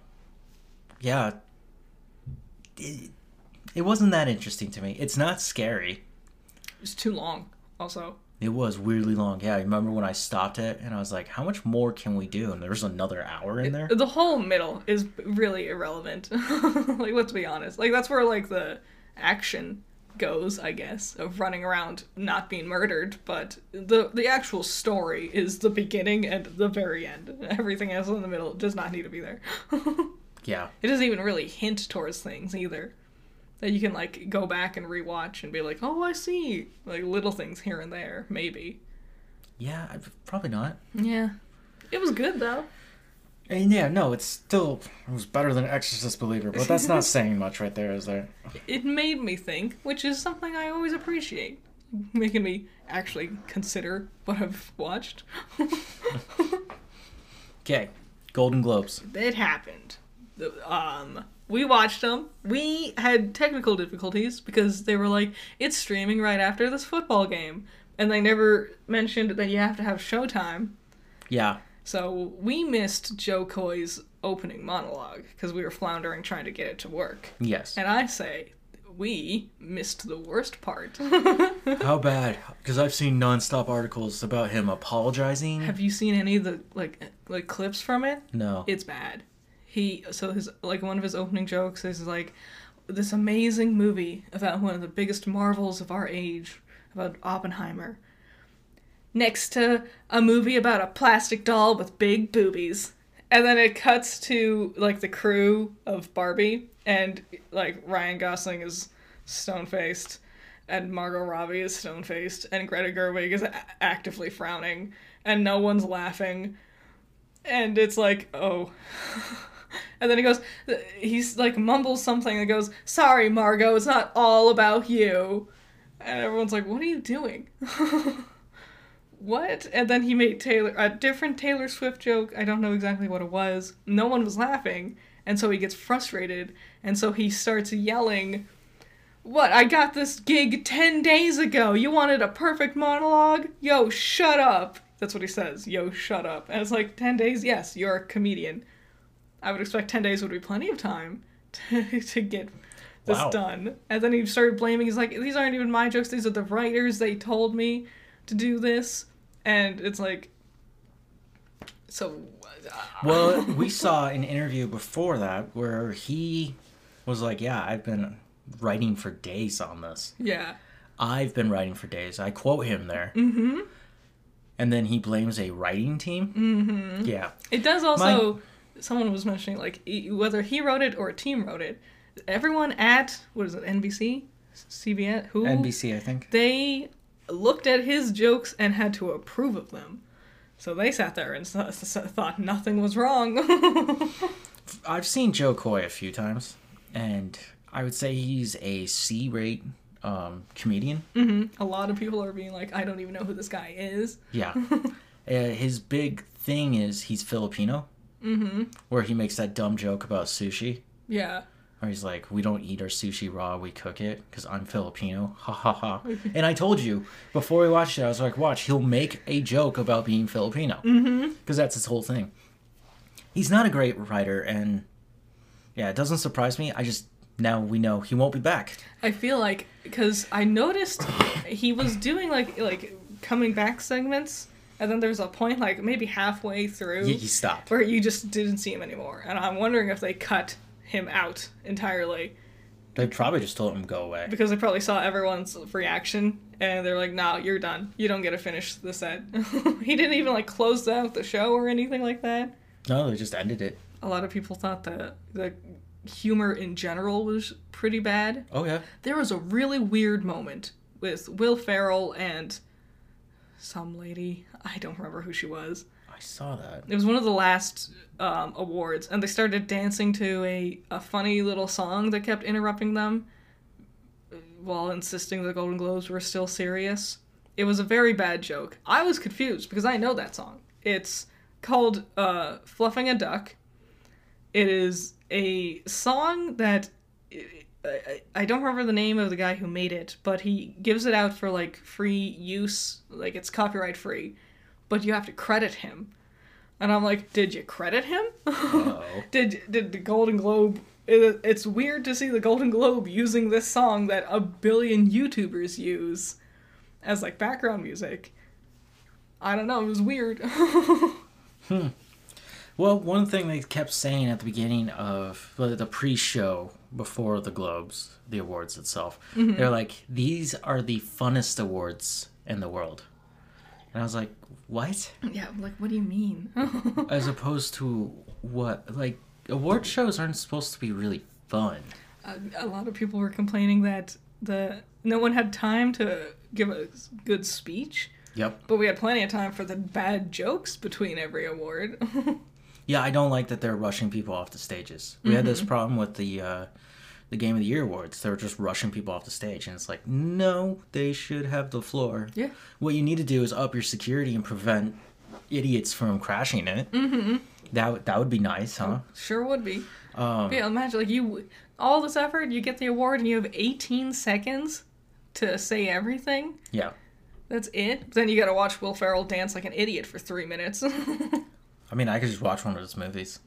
yeah, it, it wasn't that interesting to me. It's not scary. it's too long. Also, It was weirdly long. Yeah, I remember when I stopped it and I was like, how much more can we do? And there's another hour in there. the whole middle is really irrelevant. [LAUGHS] like, let's be honest. Like, that's where like the action goes, I guess, of running around not being murdered. But the the actual story is the beginning and the very end. Everything else in the middle does not need to be there. [LAUGHS] Yeah. It doesn't even really hint towards things either. That you can like go back and rewatch and be like, oh, I see, like little things here and there, maybe. Yeah, probably not. Yeah, it was good though. And yeah, no, it's still it was better than Exorcist Believer, but that's not [LAUGHS] saying much right there, is there? It made me think, which is something I always appreciate, making me actually consider what I've watched. [LAUGHS] Okay, Golden Globes. it happened. The- Um, we watched them. We had technical difficulties because they were like, it's streaming right after this football game. And they never mentioned that you have to have showtime. Yeah, So we missed Jo Koy's opening monologue because we were floundering trying to get it to work. yes. And I say, we missed the worst part. [LAUGHS] [LAUGHS] How bad? Because I've seen nonstop articles about him apologizing. Have you seen any of the like like clips from it? no. It's bad. He so his like one of his opening jokes is like this amazing movie about one of the biggest marvels of our age about Oppenheimer. Next to a movie about a plastic doll with big boobies. And then it cuts to like the crew of Barbie and like Ryan Gosling is stone faced and Margot Robbie is stone faced and Greta Gerwig is a- actively frowning and no one's laughing and it's like oh [LAUGHS] and then he goes he's like mumbles something that goes sorry margot it's not all about you. And everyone's like what are you doing? [LAUGHS] What? And then he made taylor a different taylor swift joke. I don't know exactly what it was. No one was laughing. And so he gets frustrated. And so he starts yelling what? I got this gig 10 days ago. You wanted a perfect monologue? Yo shut up. That's what he says. Yo shut up. And it's like 10 days? Yes you're a comedian I would expect 10 days would be plenty of time [LAUGHS] to, to get this Wow. done. And then he started blaming, he's like, these aren't even my jokes, these are the writers, they told me to do this. And it's like, so. uh, Well, [LAUGHS] we saw an interview before that where he was like, "Yeah, I've been writing for days on this. Yeah. I've been writing for days." I quote him there. Mm-hmm. And then he blames a writing team. Mm-hmm. Yeah. It does also, someone was mentioning, like, whether he wrote it or a team wrote it, everyone at, what is it, NBC? CBS? Who? NBC, I think. they looked at his jokes and had to approve of them. So they sat there and thought nothing was wrong. [LAUGHS] I've seen Jo Koy a few times, and I would say he's a C-rate um, comedian. a lot of people are being like, I don't even know who this guy is. Yeah. [LAUGHS] uh, his big thing is he's Filipino. Mm-hmm. Where he makes that dumb joke about sushi. Yeah. Where he's like, we don't eat our sushi raw, we cook it because I'm Filipino. [LAUGHS] Ha ha ha. [LAUGHS] and I told you before we watched it, I was like, watch, he'll make a joke about being Filipino. Because mm-hmm. that's his whole thing. He's not a great writer, and yeah, it doesn't surprise me. I just, now we know he won't be back. I feel like because I noticed he was doing like like coming back segments, and then there's a point like maybe halfway through He, stopped. where you just didn't see him anymore, and I'm wondering if they cut him out entirely They probably just told him to go away. because they probably saw everyone's reaction and they're like, "No, you're done. You don't get to finish the set." [LAUGHS] he didn't even like close out the show or anything like that. No, they just ended it. A lot of people thought that the humor in general was pretty bad. Oh, yeah. There was a really weird moment with Will Ferrell and some lady. I don't remember who she was. I saw that. It was one of the last um, awards, and they started dancing to a, a funny little song that kept interrupting them uh, while insisting the Golden Globes were still serious. It was a very bad joke. I was confused because I know that song. It's called uh, Fluffing a Duck. It is a song that I, I don't remember the name of the guy who made it, but he gives it out for like free use, like it's copyright free, but you have to credit him. And I'm like, did you credit him? Oh. [LAUGHS] did did the Golden Globe? It, it's weird to see the Golden Globe using this song that a billion YouTubers use as like background music. I don't know. It was weird. [LAUGHS] Hmm. Well, one thing they kept saying at the beginning of the the pre-show before the Globes, the awards itself, mm-hmm. they're like, "These are the funnest awards in the world," and I was like, "What?" yeah. Like, what do you mean? [LAUGHS] As opposed to what? Like, award shows aren't supposed to be really fun. a, a lot of people were complaining that the no one had time to give a good speech, Yep. but we had plenty of time for the bad jokes between every award. [LAUGHS] Yeah, I don't like that they're rushing people off the stages. We had this problem with the uh, the Game of the Year awards. They're just rushing people off the stage, and it's like, no, they should have the floor. yeah. What you need to do is up your security and prevent idiots from crashing it. Mm-hmm. That that would be nice, huh? Sure would be. Um, yeah, imagine like you all this effort, you get the award and you have 18 seconds to say everything. yeah. That's it. Then you got to watch Will Ferrell dance like an idiot for 3 minutes. [LAUGHS] I mean, I could just watch one of his movies. [LAUGHS]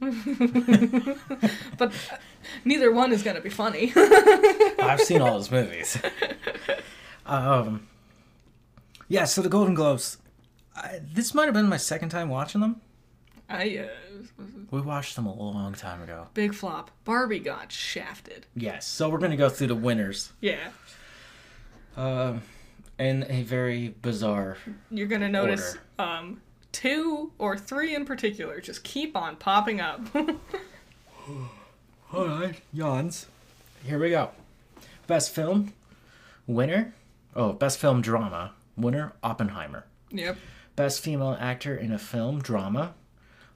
But uh, neither one is gonna be funny. [LAUGHS] I've seen all his movies. [LAUGHS] Um, yeah, so the Golden Globes. I, this might have been my second time watching them. I uh, We watched them a long time ago. big flop. Barbie got shafted. Yes, so we're gonna go through the winners. Yeah, Um, in a very bizarre. you're gonna notice um two or three in particular just keep on popping up. [SIGHS] All right, yawns. Here we go. Best film winner. Oh, best film drama winner Oppenheimer. yep. Best female actor in a film drama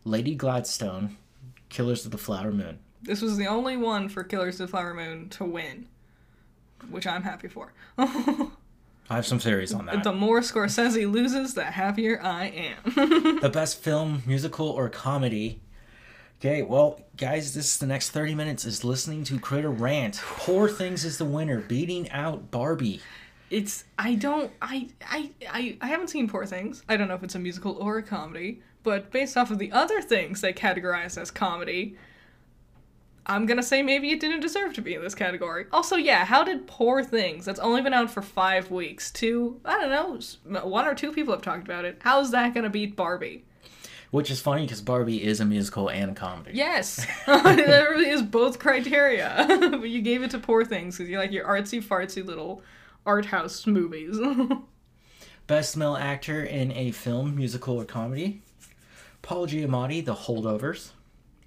Lily Gladstone, Killers of the Flower Moon. This was the only one for Killers of the Flower Moon to win, which I'm happy for. [LAUGHS] I have some theories on that. the more Scorsese loses, the happier I am. [LAUGHS] the best film, musical, or comedy. Okay, well, guys, this is the next 30 minutes is listening to Critter rant. Poor Things is the winner, beating out Barbie. it's I don't I, I I I haven't seen Poor Things. I don't know if it's a musical or a comedy, but based off of the other things they categorize as comedy, I'm gonna say maybe it didn't deserve to be in this category. Also, yeah, how did Poor Things, that's only been out for five weeks, two I don't know, one or two people have talked about it. How's that gonna beat Barbie? Which is funny because Barbie is a musical and a comedy. Yes, [LAUGHS] [LAUGHS] that really is both criteria. [LAUGHS] but you gave it to Poor Things because you like your artsy fartsy little art house movies. Best male actor in a film, musical, or comedy. Paul Giamatti, The Holdovers.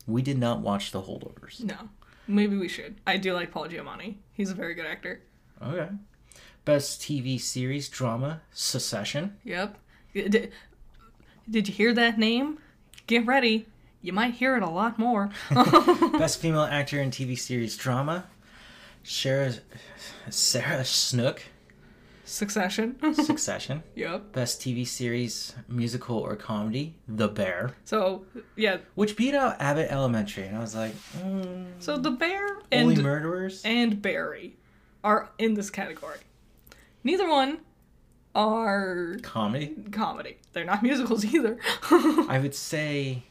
We did not watch The Holdovers. no, maybe we should. I do like Paul Giamatti. He's a very good actor. Okay. Best TV series, drama, Succession. Yep. Did, did you hear that name? Get ready. You might hear it a lot more. [LAUGHS] Best [LAUGHS] female actor in TV series, drama. Sarah, Sarah Snook, Succession. [LAUGHS] Succession. yep. Best TV series, musical, or comedy, The Bear. So yeah. Which beat out Abbott Elementary. And I was like, mm, So the bear and Only Murderers? and Barry are in this category. Neither one are Comedy? comedy. They're not [LAUGHS] musicals either. [LAUGHS] I would say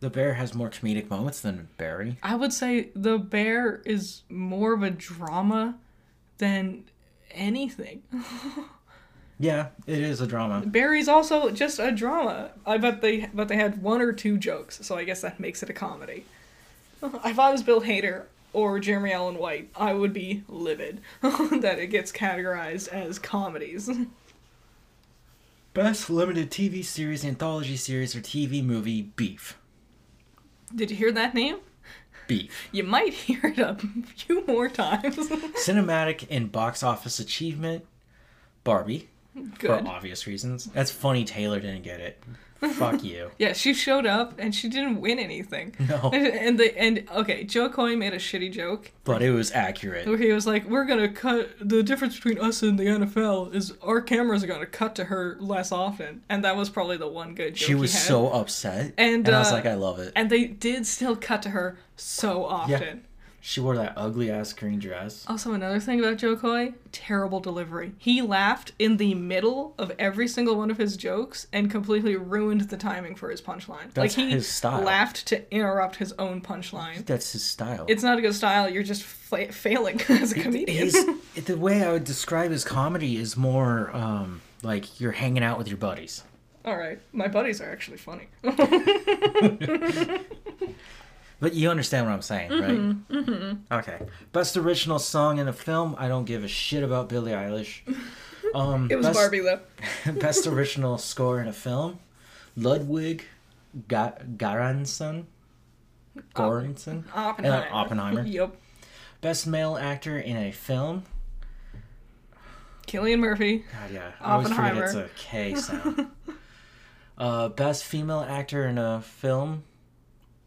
The Bear has more comedic moments than Barry. I would say the bear is more of a drama than anything. [LAUGHS] Yeah, it is a drama. Barry's also just a drama. I bet they but they had one or two jokes, so I guess that makes it a comedy. [LAUGHS] If I was Bill Hader or Jeremy Allen White, I would be livid [LAUGHS] that it gets categorized as comedies. Best limited TV series, anthology series, or TV movie, Beef. Did you hear that name? You might hear it a few more times. [LAUGHS] Cinematic and box office achievement, Barbie. Good. For obvious reasons. That's funny Taylor didn't get it. Fuck you. [LAUGHS] Yeah, she showed up and she didn't win anything. No. [LAUGHS] And the and okay, Jo Koy made a shitty joke But it was accurate. where he was like, "We're gonna cut the difference between us and the NFL is our cameras are gonna cut to her less often," and that was probably the one good joke She was he had. so upset. And, And, I was uh, like, I love it. and they did still cut to her so often. She wore that ugly ass green dress. Also, another thing about Jo Koy, terrible delivery. He laughed in the middle of every single one of his jokes and completely ruined the timing for his punchline. like he his style. laughed to interrupt his own punchline. That's his style. It's not a good style. You're just fa- failing [LAUGHS] as a comedian. His, the way I would describe his comedy is more um, like you're hanging out with your buddies. All right, my buddies are actually funny. [LAUGHS] [LAUGHS] But you understand what I'm saying, right? Mm-hmm. Okay. Best original song in a film. I don't give a shit about Billie Eilish. [LAUGHS] Um, it was best, Barbie though. [LAUGHS] best original score in a film. Ludwig Ga- Göransson. Göransson. Oppenheimer. Uh, Oppenheimer. [LAUGHS] yep. Best male actor in a film. Cillian Murphy. God, yeah. I always forget it's a K sound. uh, best female actor in a film,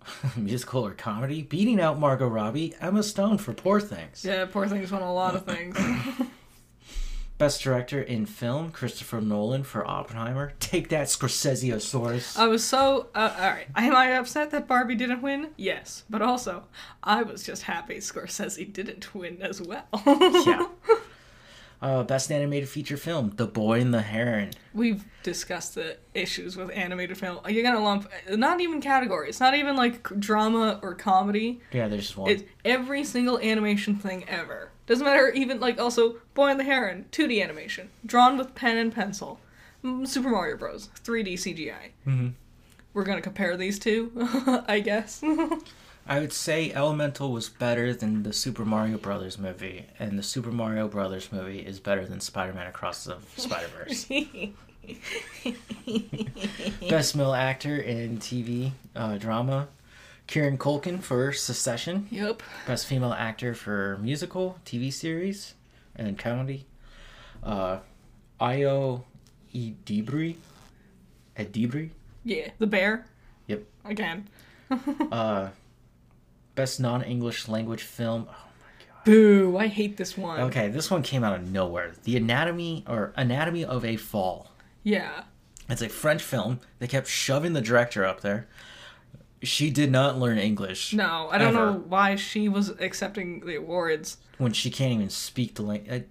[LAUGHS] musical or comedy, beating out Margot Robbie, Emma Stone for Poor Things. Yeah, poor thing's won a lot of things. [LAUGHS] Best director in film, Christopher Nolan for Oppenheimer. Take that, Scorsese-osaurus. I was so uh, all right. Am I upset that Barbie didn't win? Yes, but also I was just happy Scorsese didn't win as well. yeah. [LAUGHS] Uh, best animated feature film: The Boy and the Heron. We've discussed the issues with animated film. You're gonna lump not even categories, not even like drama or comedy. Yeah, there's just one. It's every single animation thing ever. Doesn't matter even like also Boy and the Heron, 2D animation, drawn with pen and pencil. Super Mario Bros, 3D CGI. hmm We're gonna compare these two, [LAUGHS] I guess. [LAUGHS] I would say Elemental was better than the Super Mario Brothers movie, and the Super Mario Brothers movie is better than Spider-Man Across the Spider-Verse. [LAUGHS] Best male actor in TV uh, drama: Kieran Culkin for Succession. yep. Best female actor for musical, TV series, and comedy. Uh, Ayo Edebiri. Edebiri. Yeah, the bear. Yep. Again. [LAUGHS] Uh, best non-English language film. Oh my god. Boo! I hate this one. Okay, this one came out of nowhere. The Anatomy or Anatomy of a Fall. Yeah. It's a French film. They kept shoving the director up there. She did not learn English. No, I don't Ever. know why she was accepting the awards. when she can't even speak the language.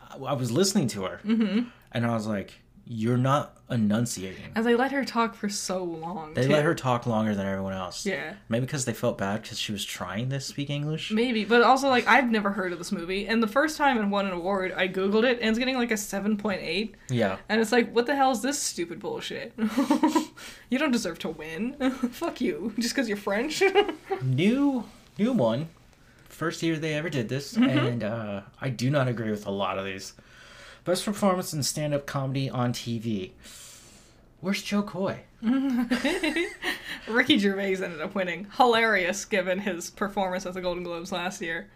I, I was listening to her, Mm-hmm. and I was like, "You're not enunciating." And they let her talk for so long. They too. let her talk longer than everyone else. Yeah. Maybe because they felt bad because she was trying to speak English. Maybe, but also like I've never heard of this movie, and the first time it won an award, I googled it, and it's getting like a seven point eight, Yeah. and it's like, what the hell is this stupid bullshit? [LAUGHS] you don't deserve to win. [LAUGHS] Fuck you, just because you're French. [LAUGHS] New, new one. First year they ever did this, and uh, I do not agree with a lot of these. Best performance in stand-up comedy on TV. Where's Jo Koy? [LAUGHS] Ricky Gervais ended up winning. Hilarious given his performance at the Golden Globes last year.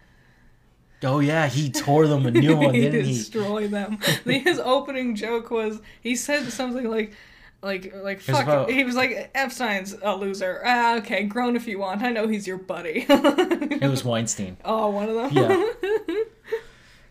Oh yeah, he tore them a new [LAUGHS] one, he didn't he? destroyed them. His opening joke was he said something like, like, like fuck. about- He was like Epstein's a loser. Ah, okay, grown if you want. I know he's your buddy. It was [LAUGHS] Weinstein. oh, one of them. Yeah.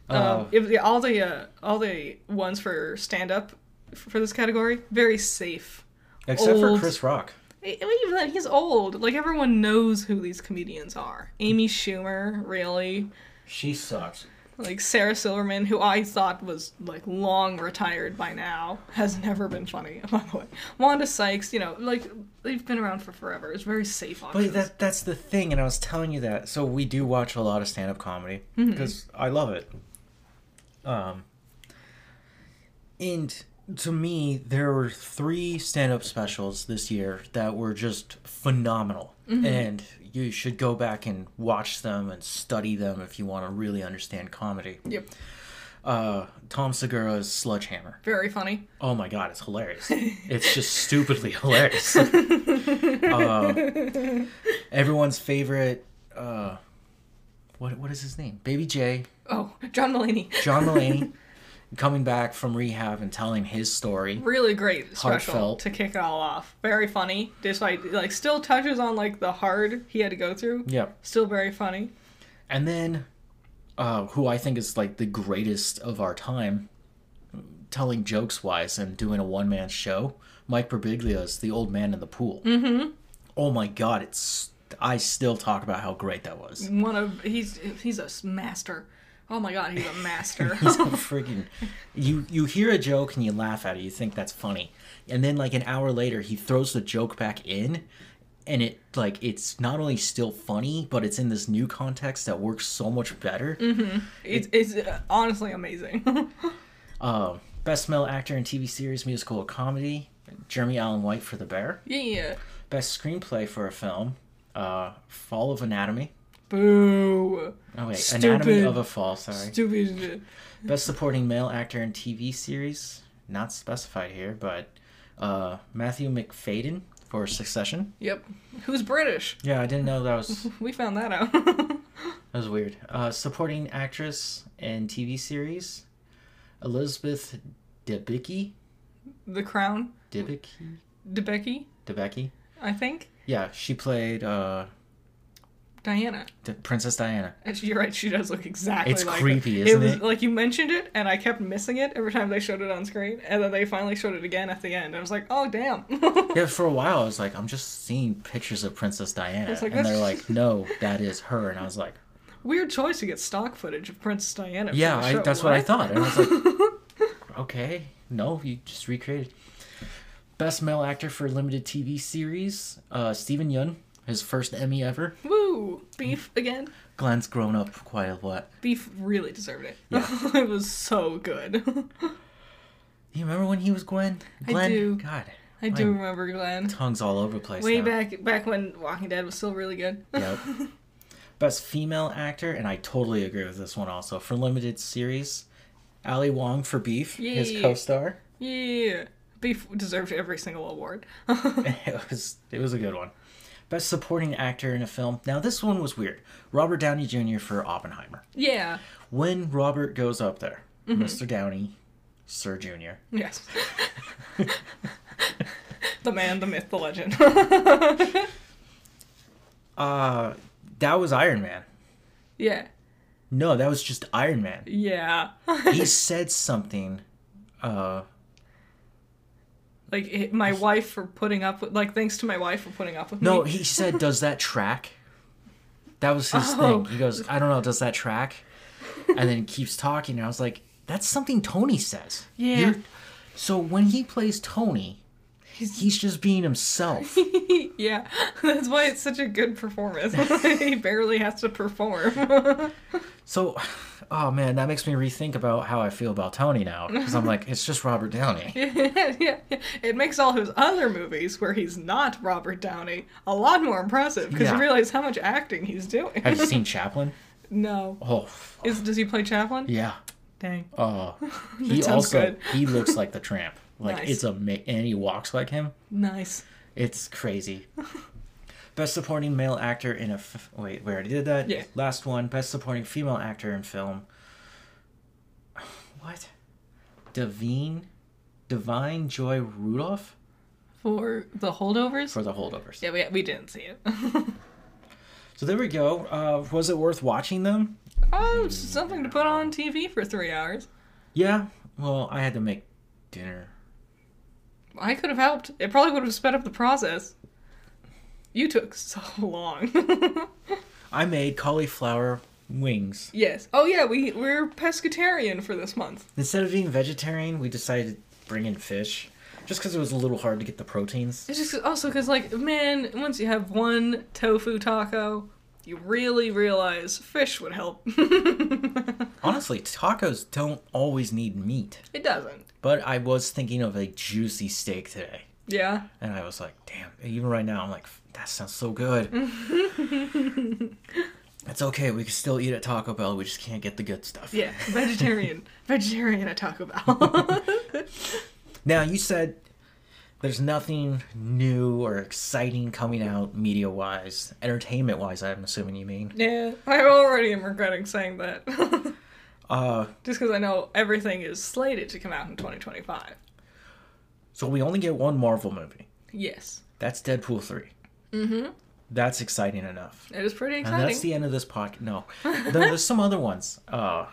Uh, um, if the, all the uh, all the ones for stand up for this category very safe. except for Chris Rock. Even then, he's old. Like everyone knows who these comedians are. Amy Schumer, really. She sucks. Like Sarah Silverman, who I thought was like long retired by now, has never been funny. [LAUGHS] By the way, Wanda Sykes, you know, like they've been around for forever. It's very safe options. But that that's the thing, and I was telling you that. So we do watch a lot of stand up comedy Mm-hmm. because I love it. Um, and to me, there were three stand up specials this year that were just phenomenal, Mm-hmm. and you should go back and watch them and study them if you want to really understand comedy. Yep, Uh, Tom Segura's Sledgehammer. very funny. Oh my god, it's hilarious. [LAUGHS] it's just stupidly hilarious. uh, [LAUGHS] everyone's favorite uh what what is his name? Baby J, Oh, John Mulaney, John Mulaney [LAUGHS] coming back from rehab and telling his story. really great special Heartfelt. to kick it all off. Very funny. Despite like still touches on like the hard he had to go through. Yep. Still very funny. And then uh who I think is like the greatest of our time telling jokes wise and doing a one man show. Mike Birbiglia's The Old Man in the Pool. Mm-hmm. Oh my god, it's I still talk about how great that was. One of he's he's a master. Oh my god, he's a master. [LAUGHS] He's a [LAUGHS] freaking. You you hear a joke and you laugh at it. You think that's funny, and then like an hour later, he throws the joke back in, and it like it's not only still funny, but it's in this new context that works so much better. it's it's uh, honestly amazing. Uh, [LAUGHS] best male actor in TV series, musical, or comedy. Jeremy Allen White for The Bear. yeah. Best screenplay for a film. Uh, Fall of Anatomy. Boo. Oh wait, Stupid. Anatomy of a Fall. Sorry. Stupid. Best supporting male actor in TV series, not specified here, but uh, Matthew Macfadyen for Succession. Yep. Who's British? Yeah, I didn't know that was [LAUGHS] We found that out. [LAUGHS] that was weird. Uh, supporting actress in TV series, Elizabeth Debicki. the Crown. Debicki. Debicki, Debicki. I think. Yeah, she played uh, Diana. D- Princess Diana. And you're right, she does look exactly It's like creepy, it. isn't was it? like you mentioned it, and I kept missing it every time they showed it on screen, and then they finally showed it again at the end. I was like, oh damn. [LAUGHS] Yeah, for a while I was like, I'm just seeing pictures of Princess Diana, like, and they're like, [LAUGHS] no, that is her, and I was like, Weird choice to get stock footage of Princess Diana. Yeah, I, that's what I thought. And I was like, [LAUGHS] okay, no, you just recreated. Best male actor for limited TV series, uh, Steven Yeun, his first Emmy ever. Woo! Beef again. Glenn's grown up quite a lot. Beef really deserved it. Yeah. [LAUGHS] it was so good. You remember when he was Gwen? I do. God, I do remember Glenn. tongue's all over the place. Way now. back back when Walking Dead was still really good. [LAUGHS] Yep. Best female actor, and I totally agree with this one also. For limited series, Ali Wong for Beef, his co-star. Yeah. Beef deserved every single award. [LAUGHS] it was it was a good one. Best supporting actor in a film. Now this one was weird. Robert Downey Jr. for Oppenheimer. yeah. When Robert goes up there, Mm-hmm. Mr. Downey, Sir Jr. Yes. [LAUGHS] the man, the myth, the legend. [LAUGHS] Uh that was Iron Man. yeah. No, that was just Iron Man. Yeah. He said something. Uh like it- my wife for putting up with like thanks to my wife for putting up with no, me. No, he said, [LAUGHS] "Does that track?" That was his Oh. thing. He goes, "I don't know, does that track?" And then he keeps talking, and I was like, "That's something Tony says." Yeah. You're- So when he plays Tony, He's- he's just being himself. [LAUGHS] yeah. That's why it's such a good performance. [LAUGHS] he barely has to perform. So, oh man, that makes me rethink about how I feel about Tony now. Because I'm like, it's just Robert Downey. yeah, [LAUGHS] yeah. yeah. It makes all his other movies where he's not Robert Downey a lot more impressive because you realize how much acting he's doing. Have you seen [LAUGHS] Chaplin? no. Oh, Is does he play Chaplin? yeah. Dang. Oh, [LAUGHS] he also good. he looks like the tramp. Like Nice. it's a ma- and he walks like him. Nice. It's crazy. Best supporting male actor in a f- wait, we already did that. Yeah. Last one. Best supporting female actor in film. [SIGHS] What? Devine, Divine Joy Randolph For the holdovers? for the holdovers. yeah, we, we didn't see it. [LAUGHS] So there we go. Uh, was it worth watching them? oh, something to put on TV for three hours. Yeah. Well, I had to make dinner. I could have helped. It probably would have sped up the process. You took so [LAUGHS] long. I made cauliflower wings. yes. Oh yeah, we we're pescatarian for this month. Instead of being vegetarian, we decided to bring in fish, just because it was a little hard to get the proteins. It's just also because like man, once you have one tofu taco, you really realize fish would help. [LAUGHS] Honestly, tacos don't always need meat. it doesn't. But I was thinking of a juicy steak today. Yeah. And I was like, damn, even right now, I'm like, that sounds so good. [LAUGHS] it's okay, we can still eat at Taco Bell, we just can't get the good stuff. Yeah. Vegetarian. [LAUGHS] vegetarian at Taco Bell. [LAUGHS] Now, you said there's nothing new or exciting coming out media wise, entertainment wise, I'm assuming you mean. yeah. I already am regretting saying that. Uh, Just because I know everything is slated to come out in 2025. So we only get one Marvel movie. Yes. That's Deadpool 3. Mm-hmm. That's exciting enough. It is pretty And exciting. that's the end of this podcast. No, [LAUGHS] There- there's some other ones. Uh,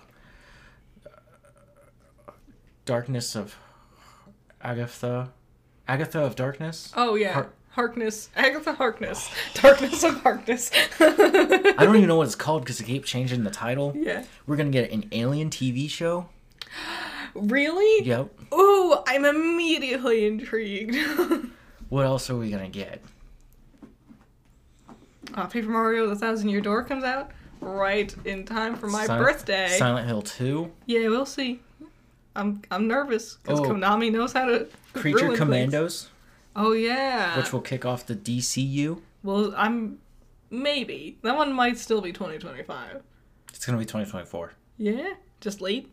Darkness of Agatha, Agatha of Darkness. Oh yeah. Har- Harkness. Agatha Harkness. [LAUGHS] Darkness of Harkness. [LAUGHS] I don't even know what it's called because they keep changing the title. Yeah. We're gonna get an alien TV show. [GASPS] Really? Yep. Ooh, I'm immediately intrigued. [LAUGHS] What else are we gonna get? uh, Paper Mario: The Thousand Year Door comes out right in time for my Sil- birthday. Silent Hill Two. yeah, we'll see. I'm I'm nervous because Oh. Konami knows how to Creature ruin things. Commandos, Oh yeah. which will kick off the DCU. Well, I'm maybe that one might still be 2025. It's gonna be 2024. Yeah, just late.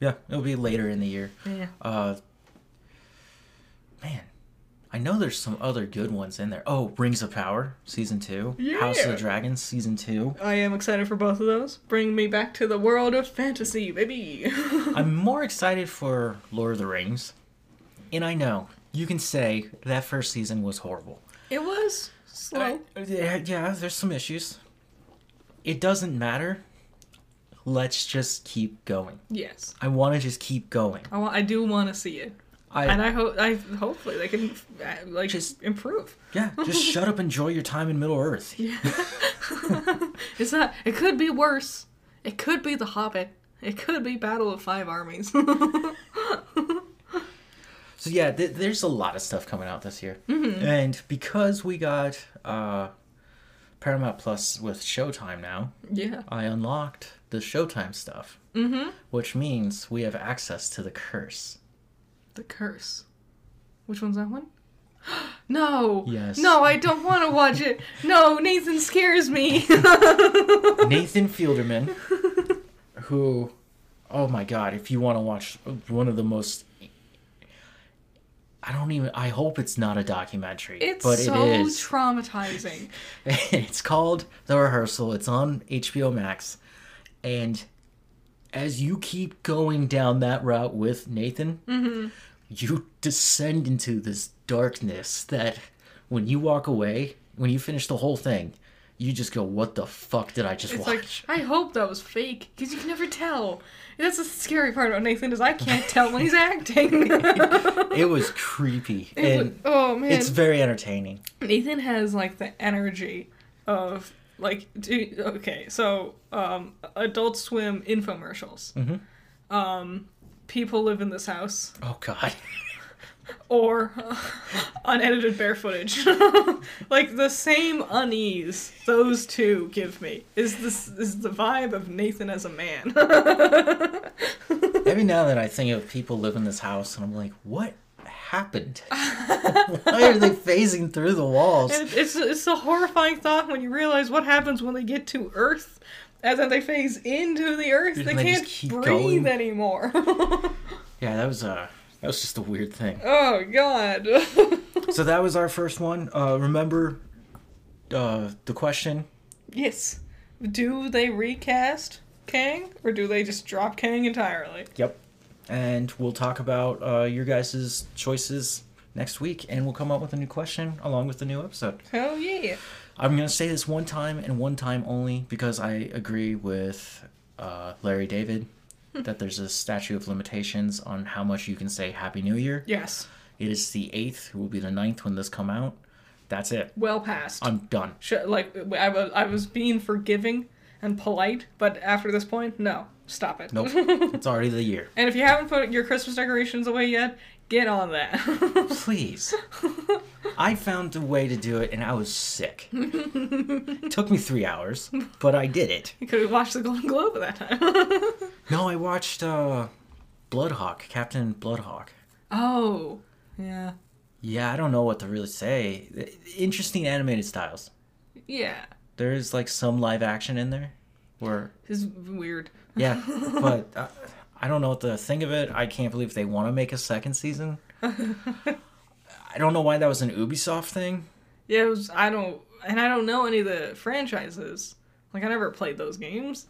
Yeah, it'll be later in the year. Yeah. Uh, man, I know there's some other good ones in there. Oh, Rings of Power season two, House of the Dragons season two. I am excited for both of those. Bring me back to the world of fantasy, baby. [LAUGHS] I'm more excited for Lord of the Rings, and I know you can say that first season was horrible. it was slow. Uh, yeah, yeah, there's some issues. It doesn't matter. Let's just keep going. yes. I want to just keep going. I, wa- I do want to see it. I and I hope I hopefully they can uh, like Just- improve. yeah, just [LAUGHS] shut up, enjoy your time in Middle Earth. Yeah. [LAUGHS] [LAUGHS] It's not. It could be worse. It could be The Hobbit. It could be Battle of Five Armies. So yeah, th- there's a lot of stuff coming out this year, and because we got uh, Paramount Plus with Showtime now, yeah. I unlocked the Showtime stuff, mm-hmm. which means we have access to the Curse. The Curse. Which one's that one? [GASPS] no. Yes. No, I don't want to watch it. No, Nathan scares me. [LAUGHS] Nathan Fielderman, who, oh my god, if you want to watch one of the most. I don't even. I hope it's not a documentary, it's but so it is. traumatizing. [LAUGHS] it's called The Rehearsal. It's on HBO Max. And as you keep going down that route with Nathan, Mm-hmm. you descend into this darkness that when you walk away, when you finish the whole thing, you just go, What the fuck did I just It's watch? like I hope that was fake because you can never tell. That's the scary part about Nathan is I can't tell when he's [LAUGHS] acting. it was creepy. And oh man, it's very entertaining. Nathan has like the energy of like do, okay, so um Adult Swim infomercials. Mhm. Um people live in this house Oh, God. [LAUGHS] or uh, [LAUGHS] unedited bear footage. [LAUGHS] like the same unease those two give me is this is the vibe of Nathan as a man. Every now and then I think of people live in this house and I'm like, What happened? [LAUGHS] Why are they phasing through the walls? It's it's a horrifying thought when you realize what happens when they get to Earth, As they phase into the Earth. They they can't breathe going. anymore. [LAUGHS] Yeah, that was uh that was just a weird thing. oh God. [LAUGHS] So that was our first one. Uh remember uh the question? yes. Do they recast Kang, or do they just drop Kang entirely? Yep. And we'll talk about uh your guys' choices next week and we'll come up with a new question along with the new episode. Oh yeah. I'm gonna say this one time and one time only because I agree with uh, Larry David that there's a statute of limitations on how much you can say Happy New Year. Yes. It is the eighth. It will be the ninth when this come out. That's it. Well past. I'm done. Sh- like I was, I was being forgiving and polite, but after this point, no, stop it. Nope. [LAUGHS] it's already the year. and if you haven't put your Christmas decorations away yet, get on that. [LAUGHS] Please. I found a way to do it and I was sick. it [LAUGHS] took me three hours, but I did it. you could have watched the Golden Globe at that time. No, I watched uh Bloodhawk, Captain Bloodhawk. oh, yeah, Yeah, I don't know what to really say. Interesting animated styles. yeah. There is like some live action in there where It's weird. Yeah, [LAUGHS] but uh, I don't know what to think of it. I can't believe they want to make a second season. [LAUGHS] I don't know why that was an Ubisoft thing. Yeah, it was. I don't, and I don't know any of the franchises. Like I never played those games.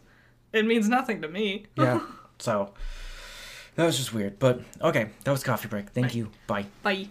It means nothing to me. Yeah. [LAUGHS] so that was just weird. But okay, that was coffee break. Thank you. Bye. Bye.